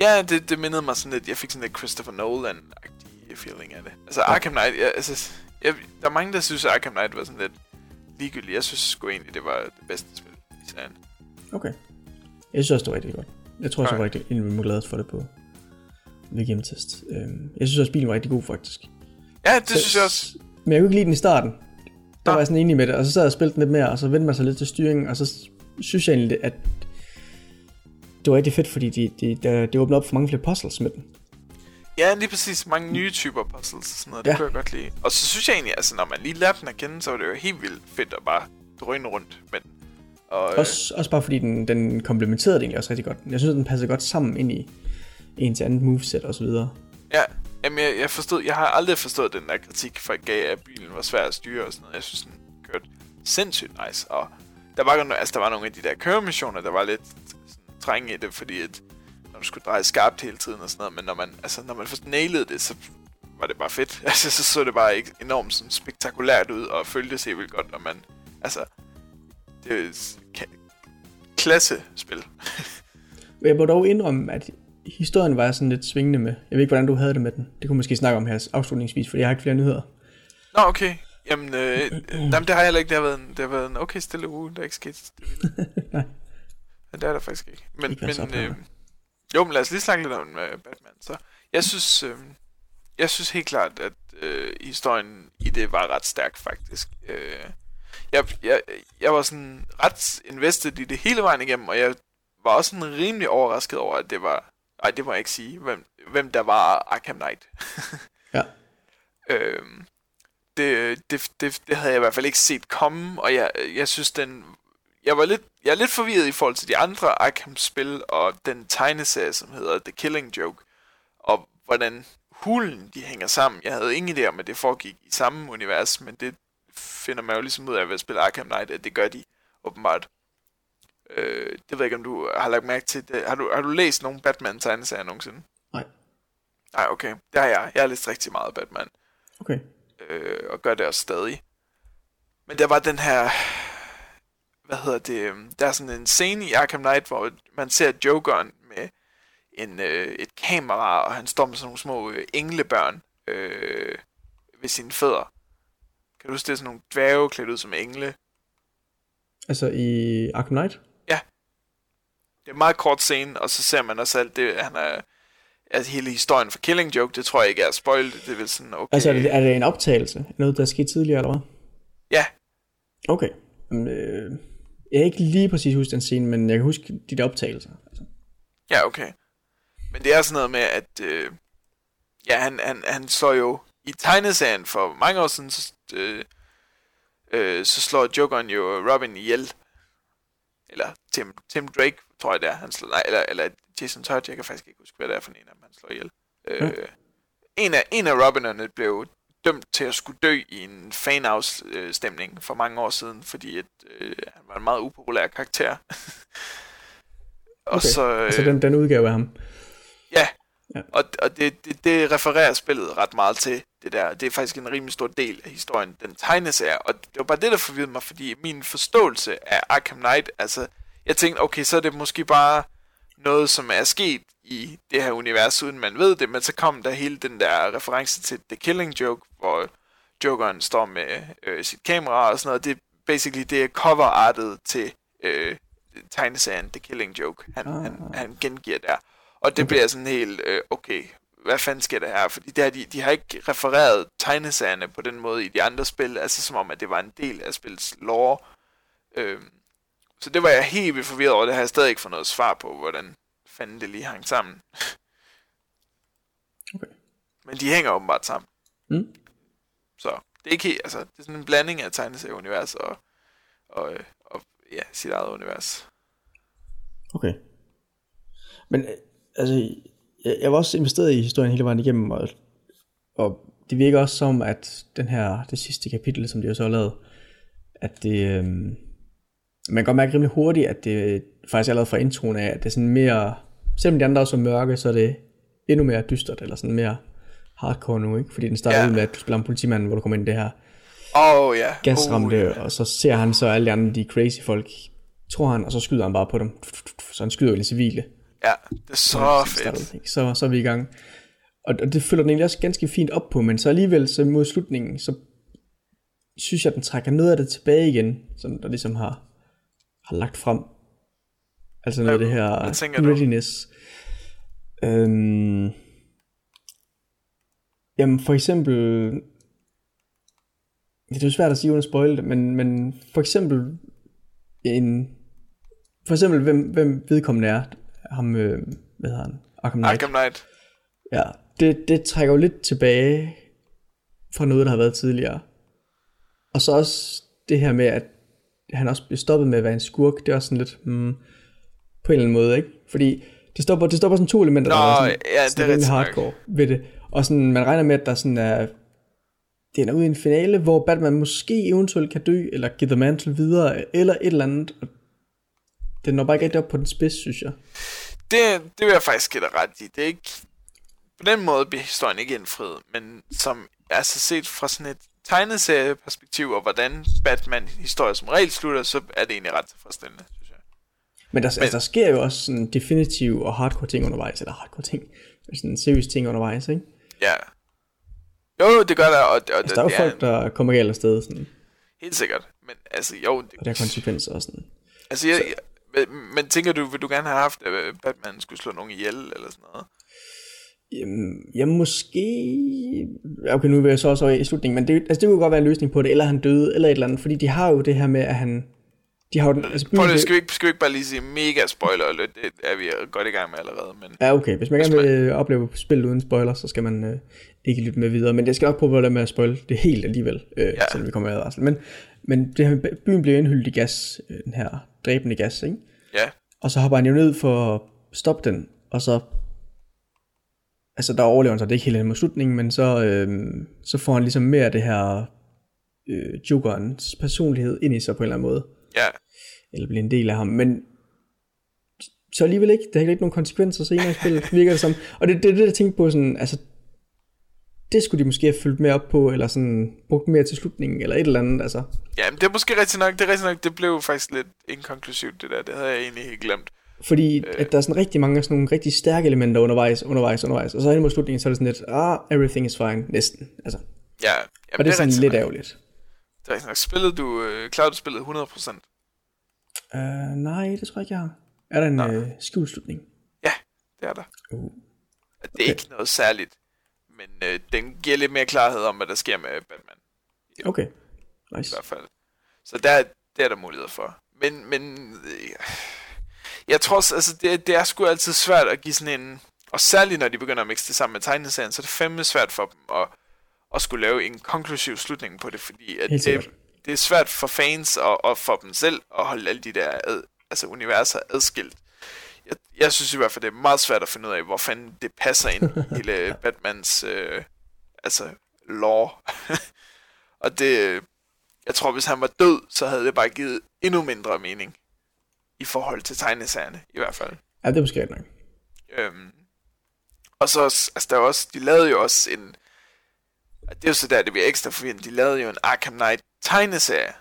S2: ja, det, det mindede mig sådan lidt, jeg fik sådan lidt Christopher Nolan-agtig feeling af det. Altså Arkham Knight, jeg, altså, jeg, der er mange, der synes, at Arkham Knight var sådan lidt ligegyldigt. Jeg synes sgu egentlig, det var det bedste spil i serien.
S1: Okay. Jeg synes også, det var rigtig godt. Jeg tror også, jeg var rigtig en glad for det på ved Game Test. Øhm, jeg synes også, bilen var rigtig god, faktisk.
S2: Ja, det
S1: Så-
S2: synes jeg også.
S1: Men jeg kunne ikke lide den i starten. Der
S2: Nå.
S1: var jeg sådan enig med det, og så sad jeg og spilte den lidt mere, og så vendte man sig lidt til styringen, og så synes jeg egentlig, at det var rigtig fedt, fordi de, de, de, det åbnede op for mange flere puzzles med den.
S2: Ja, lige præcis. Mange nye typer puzzles og sådan noget. Det
S1: Ja.
S2: ja. kunne jeg godt lide. Og så synes jeg egentlig, altså når man lige lærte den at kende, så var det jo helt vildt fedt at bare drøne rundt med den. Og, øh,
S1: Også, også bare fordi den, den komplementerede det egentlig også rigtig godt. Jeg synes, den passede godt sammen ind i en til andet moveset og så videre.
S2: ja, jamen jeg, jeg, forstod, jeg har aldrig forstået den der kritik, folk gav, at bilen var svær at styre og sådan noget. Jeg synes, den kørte sindssygt nice. Og der var, altså, der var nogle af de der køremissioner, der var lidt sådan, træng i det, fordi at, når du skulle dreje skarpt hele tiden og sådan noget, men når man, altså, når man først nailede det, så var det bare fedt. *laughs* Altså, så så det bare ikke enormt sådan, spektakulært ud, og føltes helt vildt godt, og man, altså, det kan, klassespil. *laughs*
S1: Jeg må dog indrømme, at historien var jeg sådan lidt svingende med. Jeg ved ikke, hvordan du havde det med den. Det kunne måske snakke om her afslutningsvis, for jeg har ikke flere nyheder.
S2: Nå, okay. Jamen, øh, jamen, det har jeg heller ikke. Det har været en, det har været en okay stille uge. Der er ikke sket det *laughs*
S1: Nej.
S2: Men det er der faktisk ikke. Men,
S1: Ikke
S2: men øh, jo, men lad os lige snakke lidt om øh, Batman. Så jeg synes, øh, jeg synes helt klart, at øh, historien i det var ret stærk, faktisk. Øh, jeg, jeg, jeg var sådan ret invested i det hele vejen igennem, og jeg var også sådan rimelig overrasket over, at det var... Nej, det må jeg ikke sige, hvem, hvem der var Arkham Knight. *laughs*
S1: Ja.
S2: Øhm, det, det, det, det havde jeg i hvert fald ikke set komme, og jeg, jeg synes, den... Jeg, var lidt, jeg er lidt forvirret i forhold til de andre Arkham-spil, og den tegneserie, som hedder The Killing Joke, og hvordan hulen de hænger sammen. Jeg havde ingen idé om, at det foregik i samme univers, men det finder man jo ligesom ud af ved at spille Arkham Knight, at det gør de åbenbart. Øh, det ved jeg ikke, om du har lagt mærke til det. Har du, har du læst nogle Batman-tegneserier nogensinde?
S1: Nej.
S2: Nej, okay. Det har jeg. Jeg har læst rigtig meget Batman
S1: Okay.
S2: øh, og gør det også stadig. Men der var den her, hvad hedder det, øhm, der er sådan en scene i Arkham Knight, hvor man ser Jokeren med en, øh, et kamera, og han står med sådan nogle små øh, englebørn øh, ved sine fødder. Kan du huske, det er sådan nogle dværge klædt ud som engle?
S1: Altså i Arkham Knight?
S2: Det er en meget kort scene, og så ser man også alt det, han er... Altså hele historien for Killing Joke, det tror jeg ikke er spoilet. Det er vel sådan, okay...
S1: Altså er det, er det en optagelse? Noget, der er sket tidligere, eller hvad?
S2: Ja,
S1: Okay. Jamen, øh, jeg kan ikke lige præcis huske den scene, men jeg kan huske de der optagelser. Altså.
S2: Ja, okay. Men det er sådan noget med, at øh, ja, han, han, han slår jo i tegneserien for mange år siden, så, øh, øh, så slår Jokeren jo Robin ihjel. Eller Tim, Tim Drake, tror jeg det er. Han slår, nej, eller, eller Jason Todd, jeg kan faktisk ikke huske, hvad det er for en af dem, han slår ihjel. Øh, en, af, en af Robinerne blev dømt til at skulle dø i en fan-afstemning for mange år siden, fordi at, øh, han var en meget upopulær karakter. *laughs* og
S1: Okay.
S2: så, øh,
S1: Altså den, den udgave af ham.
S2: Ja,
S1: Ja.
S2: ja. og, og det, det, det refererer spillet ret meget til det der. Det er faktisk en rimelig stor del af historien, den tegneserie. Og det var bare det, der forvirrede mig, fordi min forståelse af Arkham Knight, altså, jeg tænkte, okay, så er det måske bare noget, som er sket i det her univers, uden man ved det, men så kom der hele den der reference til The Killing Joke, hvor Jokeren står med øh, sit kamera og sådan noget. Det er basically det er coverartet til øh, tegneserien The Killing Joke, han,
S1: ah.
S2: han, han gengiver der. Og det okay. bliver sådan helt, øh, okay, hvad fanden sker der her? Fordi det her, de, de har ikke refereret tegneserierne på den måde i de andre spil, altså som om, at det var en del af spillets lore. Øhm, så det var jeg helt vildt forvirret over, det har jeg stadig ikke fået noget svar på, hvordan fanden det lige hang sammen. *laughs*
S1: Okay.
S2: Men de hænger åbenbart sammen.
S1: Mm.
S2: Så det er ikke helt, altså, det er sådan en blanding af tegneserieunivers og, og, øh, og ja, sit eget univers.
S1: Okay. Men øh, altså, jeg, jeg var også investeret i historien hele vejen igennem, og, og det virker også som, at den her, det sidste kapitel, som de har så lavet, at det, øh, man kan godt mærke rimelig hurtigt, at det faktisk allerede fra introen af, at det er sådan mere, selvom de andre også er mørke, så er det endnu mere dystert, eller sådan mere hardcore nu, ikke? Fordi den starter ud med, at du spiller en politimand, hvor du kommer ind i det her
S2: oh, ja.
S1: gasramte,
S2: Oh,
S1: oh, og så ser han så alle de andre, de crazy folk, tror han, og så skyder han bare på dem. Så han skyder jo de civile.
S2: Ja, det er så
S1: starter
S2: fedt.
S1: ikke? Så, så er vi i gang. Og, og det følger den egentlig også ganske fint op på, men så alligevel så mod slutningen, så synes jeg, at den trækker noget af det tilbage igen, som der ligesom har, har lagt frem. Altså noget af det her readiness. Øhm, jamen for eksempel, det er jo svært at sige uden at spoil det, men, men for eksempel en, for eksempel hvem, hvem vedkommende er, ham, øh, hvad hedder han, Arkham Knight.
S2: Arkham Knight.
S1: Ja, det, det trækker jo lidt tilbage fra noget, der har været tidligere. Og så også det her med, at han også bliver stoppet med at være en skurk, det er også sådan lidt, hmm, på en eller anden måde, ikke? Fordi det stopper, det stopper sådan to elementer,
S2: Nå,
S1: der er sådan,
S2: ja, det er
S1: sådan rimelig
S2: rigtigt nok.
S1: hardcore ved det. Og sådan, man regner med, at der sådan er, det er ude i en finale, hvor Batman måske eventuelt kan dø, eller give The Mantle videre, eller et eller andet. Og Den når bare ikke rigtig op på den spids, synes jeg.
S2: Det, det vil jeg faktisk give dig ret i. Det er ikke... På den måde bliver historien ikke indfriet, men som altså set fra sådan et tegneserieperspektiv, og hvordan Batman-historie som regel slutter, så er det egentlig ret tilfredsstillende, synes jeg.
S1: Men der, Men, altså, der sker jo også sådan definitive og hardcore ting undervejs, eller hardcore ting, sådan seriøse ting undervejs, ikke?
S2: Ja. Jo, det gør der, og, og
S1: altså, der er jo
S2: det
S1: folk, der kommer galt afsted, sådan,
S2: Helt sikkert. Men altså, jo... Det,
S1: og der er konsekvenser og sådan.
S2: altså, jeg, jeg, men, men tænker du, vil du gerne have haft, at Batman skulle slå nogen ihjel, eller sådan noget?
S1: Jamen, ja, måske... Okay, nu vil jeg så også i slutningen, men det, altså, det kunne godt være en løsning på det, eller han døde, eller et eller andet, fordi de har jo det her med, at han... De har jo den, altså,
S2: Prøv
S1: byen-
S2: det, skal vi, ikke, skal vi ikke bare lige sige mega spoiler alert? Det er vi godt i gang med allerede, men...
S1: Ja, okay. Hvis man
S2: Hvis
S1: gerne vil øh, opleve spil uden spoiler, så skal man øh, ikke lytte med videre. Men jeg skal nok prøve at lade med at spoil det helt alligevel, øh, ja. selvom vi kommer med advarsel. Men, men det her, med byen bliver indhyldt i gas, øh, den her dræbende gas, ikke?
S2: Ja,
S1: Og så hopper han jo ned for at stoppe den, og så... Altså, der overlever han så, det er ikke helt hen mod slutningen, men så, øh, så får han ligesom mere af det her øh, Jokerens personlighed ind i sig på en eller anden måde.
S2: ja.
S1: Eller bliver en del af ham, men så alligevel ikke. Der er ikke nogen konsekvenser senere i spillet, virker det som. Og det, det er det, jeg tænkte på sådan, altså, det skulle de måske have fyldt mere op på, eller sådan brugt mere til slutningen, eller et eller andet, altså.
S2: Ja, men det er måske rigtigt nok. Det er rigtigt nok. Det blev faktisk lidt inkonklusivt, det der. Det havde jeg egentlig helt glemt.
S1: Fordi øh. at der er sådan rigtig mange sådan nogle rigtig stærke elementer undervejs, undervejs, undervejs. Og så hen mod slutningen, så er det sådan lidt, ah, everything is fine, næsten. Altså,
S2: Ja,
S1: og
S2: jamen,
S1: det er sådan lidt
S2: nok.
S1: ærgerligt.
S2: Det er rigtigt nok. Spillede du, øh, klarede du spillet 100%?
S1: Uh, nej, det tror jeg ikke, jeg har. Er der en øh, skjult slutning?
S2: Ja, det er der.
S1: Uh.
S2: Det er ikke noget særligt, men øh, den giver lidt mere klarhed om, hvad der sker med Batman.
S1: Okay,
S2: i
S1: nice.
S2: hvert fald. Så der, det er der muligheder for. Men, men øh, jeg tror også, altså det, det er sgu altid svært at give sådan en, og særligt når de begynder at mixe det sammen med tegneserien, så er det fandme svært for dem at, at skulle lave en konklusiv slutning på det, fordi at det, det er svært for fans og, og for dem selv at holde alle de der ad, altså universer adskilt. Jeg, jeg synes i hvert fald, det er meget svært at finde ud af, hvor fanden det passer ind i *laughs* hele Batmans øh, altså lore. *laughs* og det, jeg tror, hvis han var død, så havde det bare givet endnu mindre mening. I forhold til tegneserierne, i hvert fald.
S1: Ja, det er måske nok.
S2: Øhm, og så, altså der er også, de lavede jo også en, det er jo så der, det bliver ekstra forvirrende, de lavede jo en Arkham Knight tegneserie,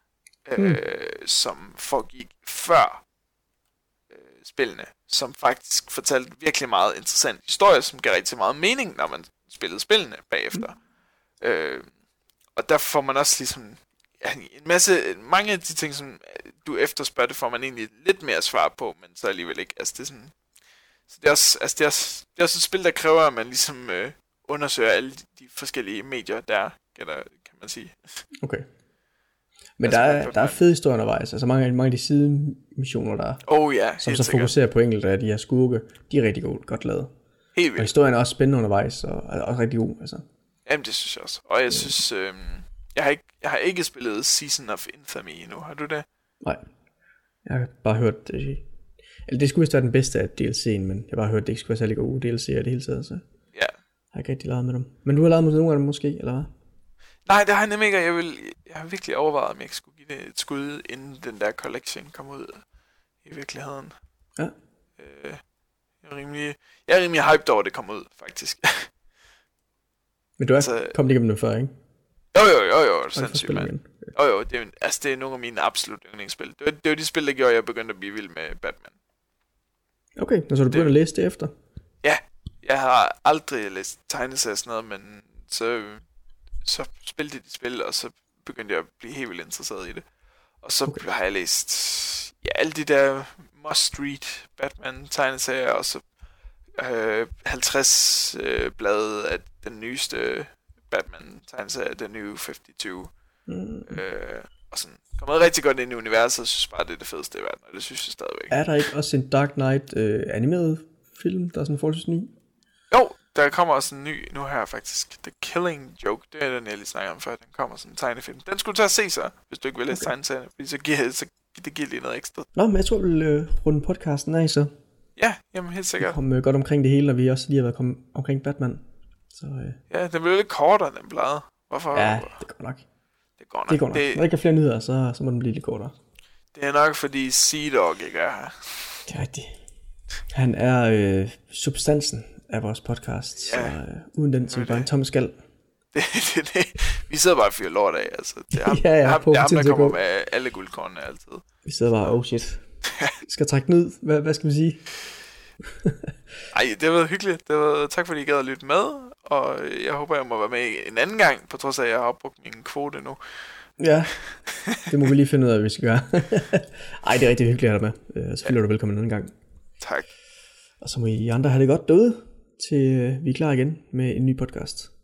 S2: øh, som foregik før øh, spillene, som faktisk fortalte virkelig meget interessant historie, som gav rigtig meget mening, når man spillede spillene bagefter. Mm. Øh, og der får man også ligesom ja, en masse, mange af de ting, som du efterspørger, det får man egentlig lidt mere svar på, men så alligevel ikke. Altså det er sådan, så det er også, altså det er også, det er også et spil, der kræver, at man ligesom øh, undersøger alle de forskellige medier, der er, kan, der, kan man sige.
S1: Okay. Men
S2: Altså,
S1: der er, der er fede historier undervejs. Altså mange, mange af de sidemissioner, der er,
S2: Oh ja,
S1: som
S2: helt
S1: så
S2: sikkert.
S1: fokuserer på enkelte af de her skurke, de er rigtig god, godt lavet.
S2: Helt
S1: Og
S2: vildt.
S1: historien er også spændende undervejs, og er også rigtig god. Altså.
S2: Jamen, det synes jeg også. Og jeg synes, øh, jeg, har ikke, jeg har ikke spillet Season of Infamy endnu. Har du det?
S1: Nej. Jeg har bare hørt, det, eller det skulle vist være den bedste af DLC'en, men jeg har bare hørt, at det ikke skulle være særlig gode DLC'er i det hele taget, så jeg
S2: Ja.
S1: har ikke rigtig lavet med dem. Men du har lavet med nogle af dem måske, eller hvad?
S2: Nej, det har jeg nemlig ikke, jeg, vil, jeg har virkelig overvejet, om jeg ikke skulle give det et skud, inden den der collection kom ud i virkeligheden.
S1: Ja.
S2: Øh, jeg, er rimelig, jeg er rimelig hyped over, at det kom ud, faktisk.
S1: Men du er
S2: Altså-
S1: kommet igennem det før, ikke?
S2: jo, jo, jo, jo, sindssygt, mand. Jo, jo, det er, altså, det er nogle af mine absolut yndlingsspil. Det var, det var de spil, der gjorde, at jeg begyndte at blive vild med Batman.
S1: Okay, så du begyndt at læse det efter.
S2: Ja, jeg har aldrig læst tegneserier og sådan noget, men så, så spilte de spil, og så begyndte jeg at blive helt vildt interesseret i det. Og så okay. har jeg læst ja, alle de der Must Read Batman tegneserier, og så øh, 50 øh, blade af den nyeste Batman tegneserie, The New 52.
S1: Mm.
S2: Øh, og sådan kommet rigtig godt ind i universet, og synes bare, det er det fedeste i verden, og det synes jeg stadigvæk.
S1: Er der ikke også en Dark Knight øh, animeret film, der er sådan forholdsvis ny?
S2: Jo, der kommer også en ny nu her faktisk. The Killing Joke, det er den, jeg lige snakker om før. Den kommer som en tegnefilm. Den skulle du tage og se så, hvis du ikke vil læse okay. tegneserien, fordi så giver, så det giver lige noget ekstra.
S1: Nå, men jeg tror, vi vil øh, runde podcasten af, så
S2: Ja, jamen helt
S1: vi
S2: sikkert.
S1: kom øh, godt omkring det hele, når vi også lige har været kom, omkring Batman. Så øh,
S2: Ja, den blev lidt kortere, den plade. Hvorfor?
S1: ja, det går nok.
S2: det går nok.
S1: Det går nok. Når
S2: Det,
S1: der ikke er flere nyheder, så, så må den blive lidt kortere.
S2: det er nok, fordi Sea Dog ikke er her.
S1: Det er rigtigt. Han er øh, substansen af vores podcast, så
S2: Ja,
S1: øh, uden den, så er bare en tom skal. *laughs*
S2: Det, det, det, vi sidder bare og fyrer lort af, altså. Det er *laughs* ham,
S1: Ja, ja,
S2: ham,
S1: på
S2: det er ham der kommer
S1: gå.
S2: med alle guldkornene altid.
S1: Vi sidder bare, oh shit. *laughs* skal trække ud. Hvad, hvad skal vi sige?
S2: Ej, det har været hyggeligt. Det har været, tak fordi I gad at lytte med, og jeg håber, jeg må være med en anden gang, på trods af, at jeg har opbrugt min kvote nu.
S1: Ja, det må vi lige finde ud af, hvad vi skal gøre. Ej, det er rigtig hyggeligt at have dig med. Øh, Selvfølgelig er du velkommen en anden gang.
S2: Tak.
S1: Og så må I andre have det godt derude, til øh, vi er klar igen med en ny podcast.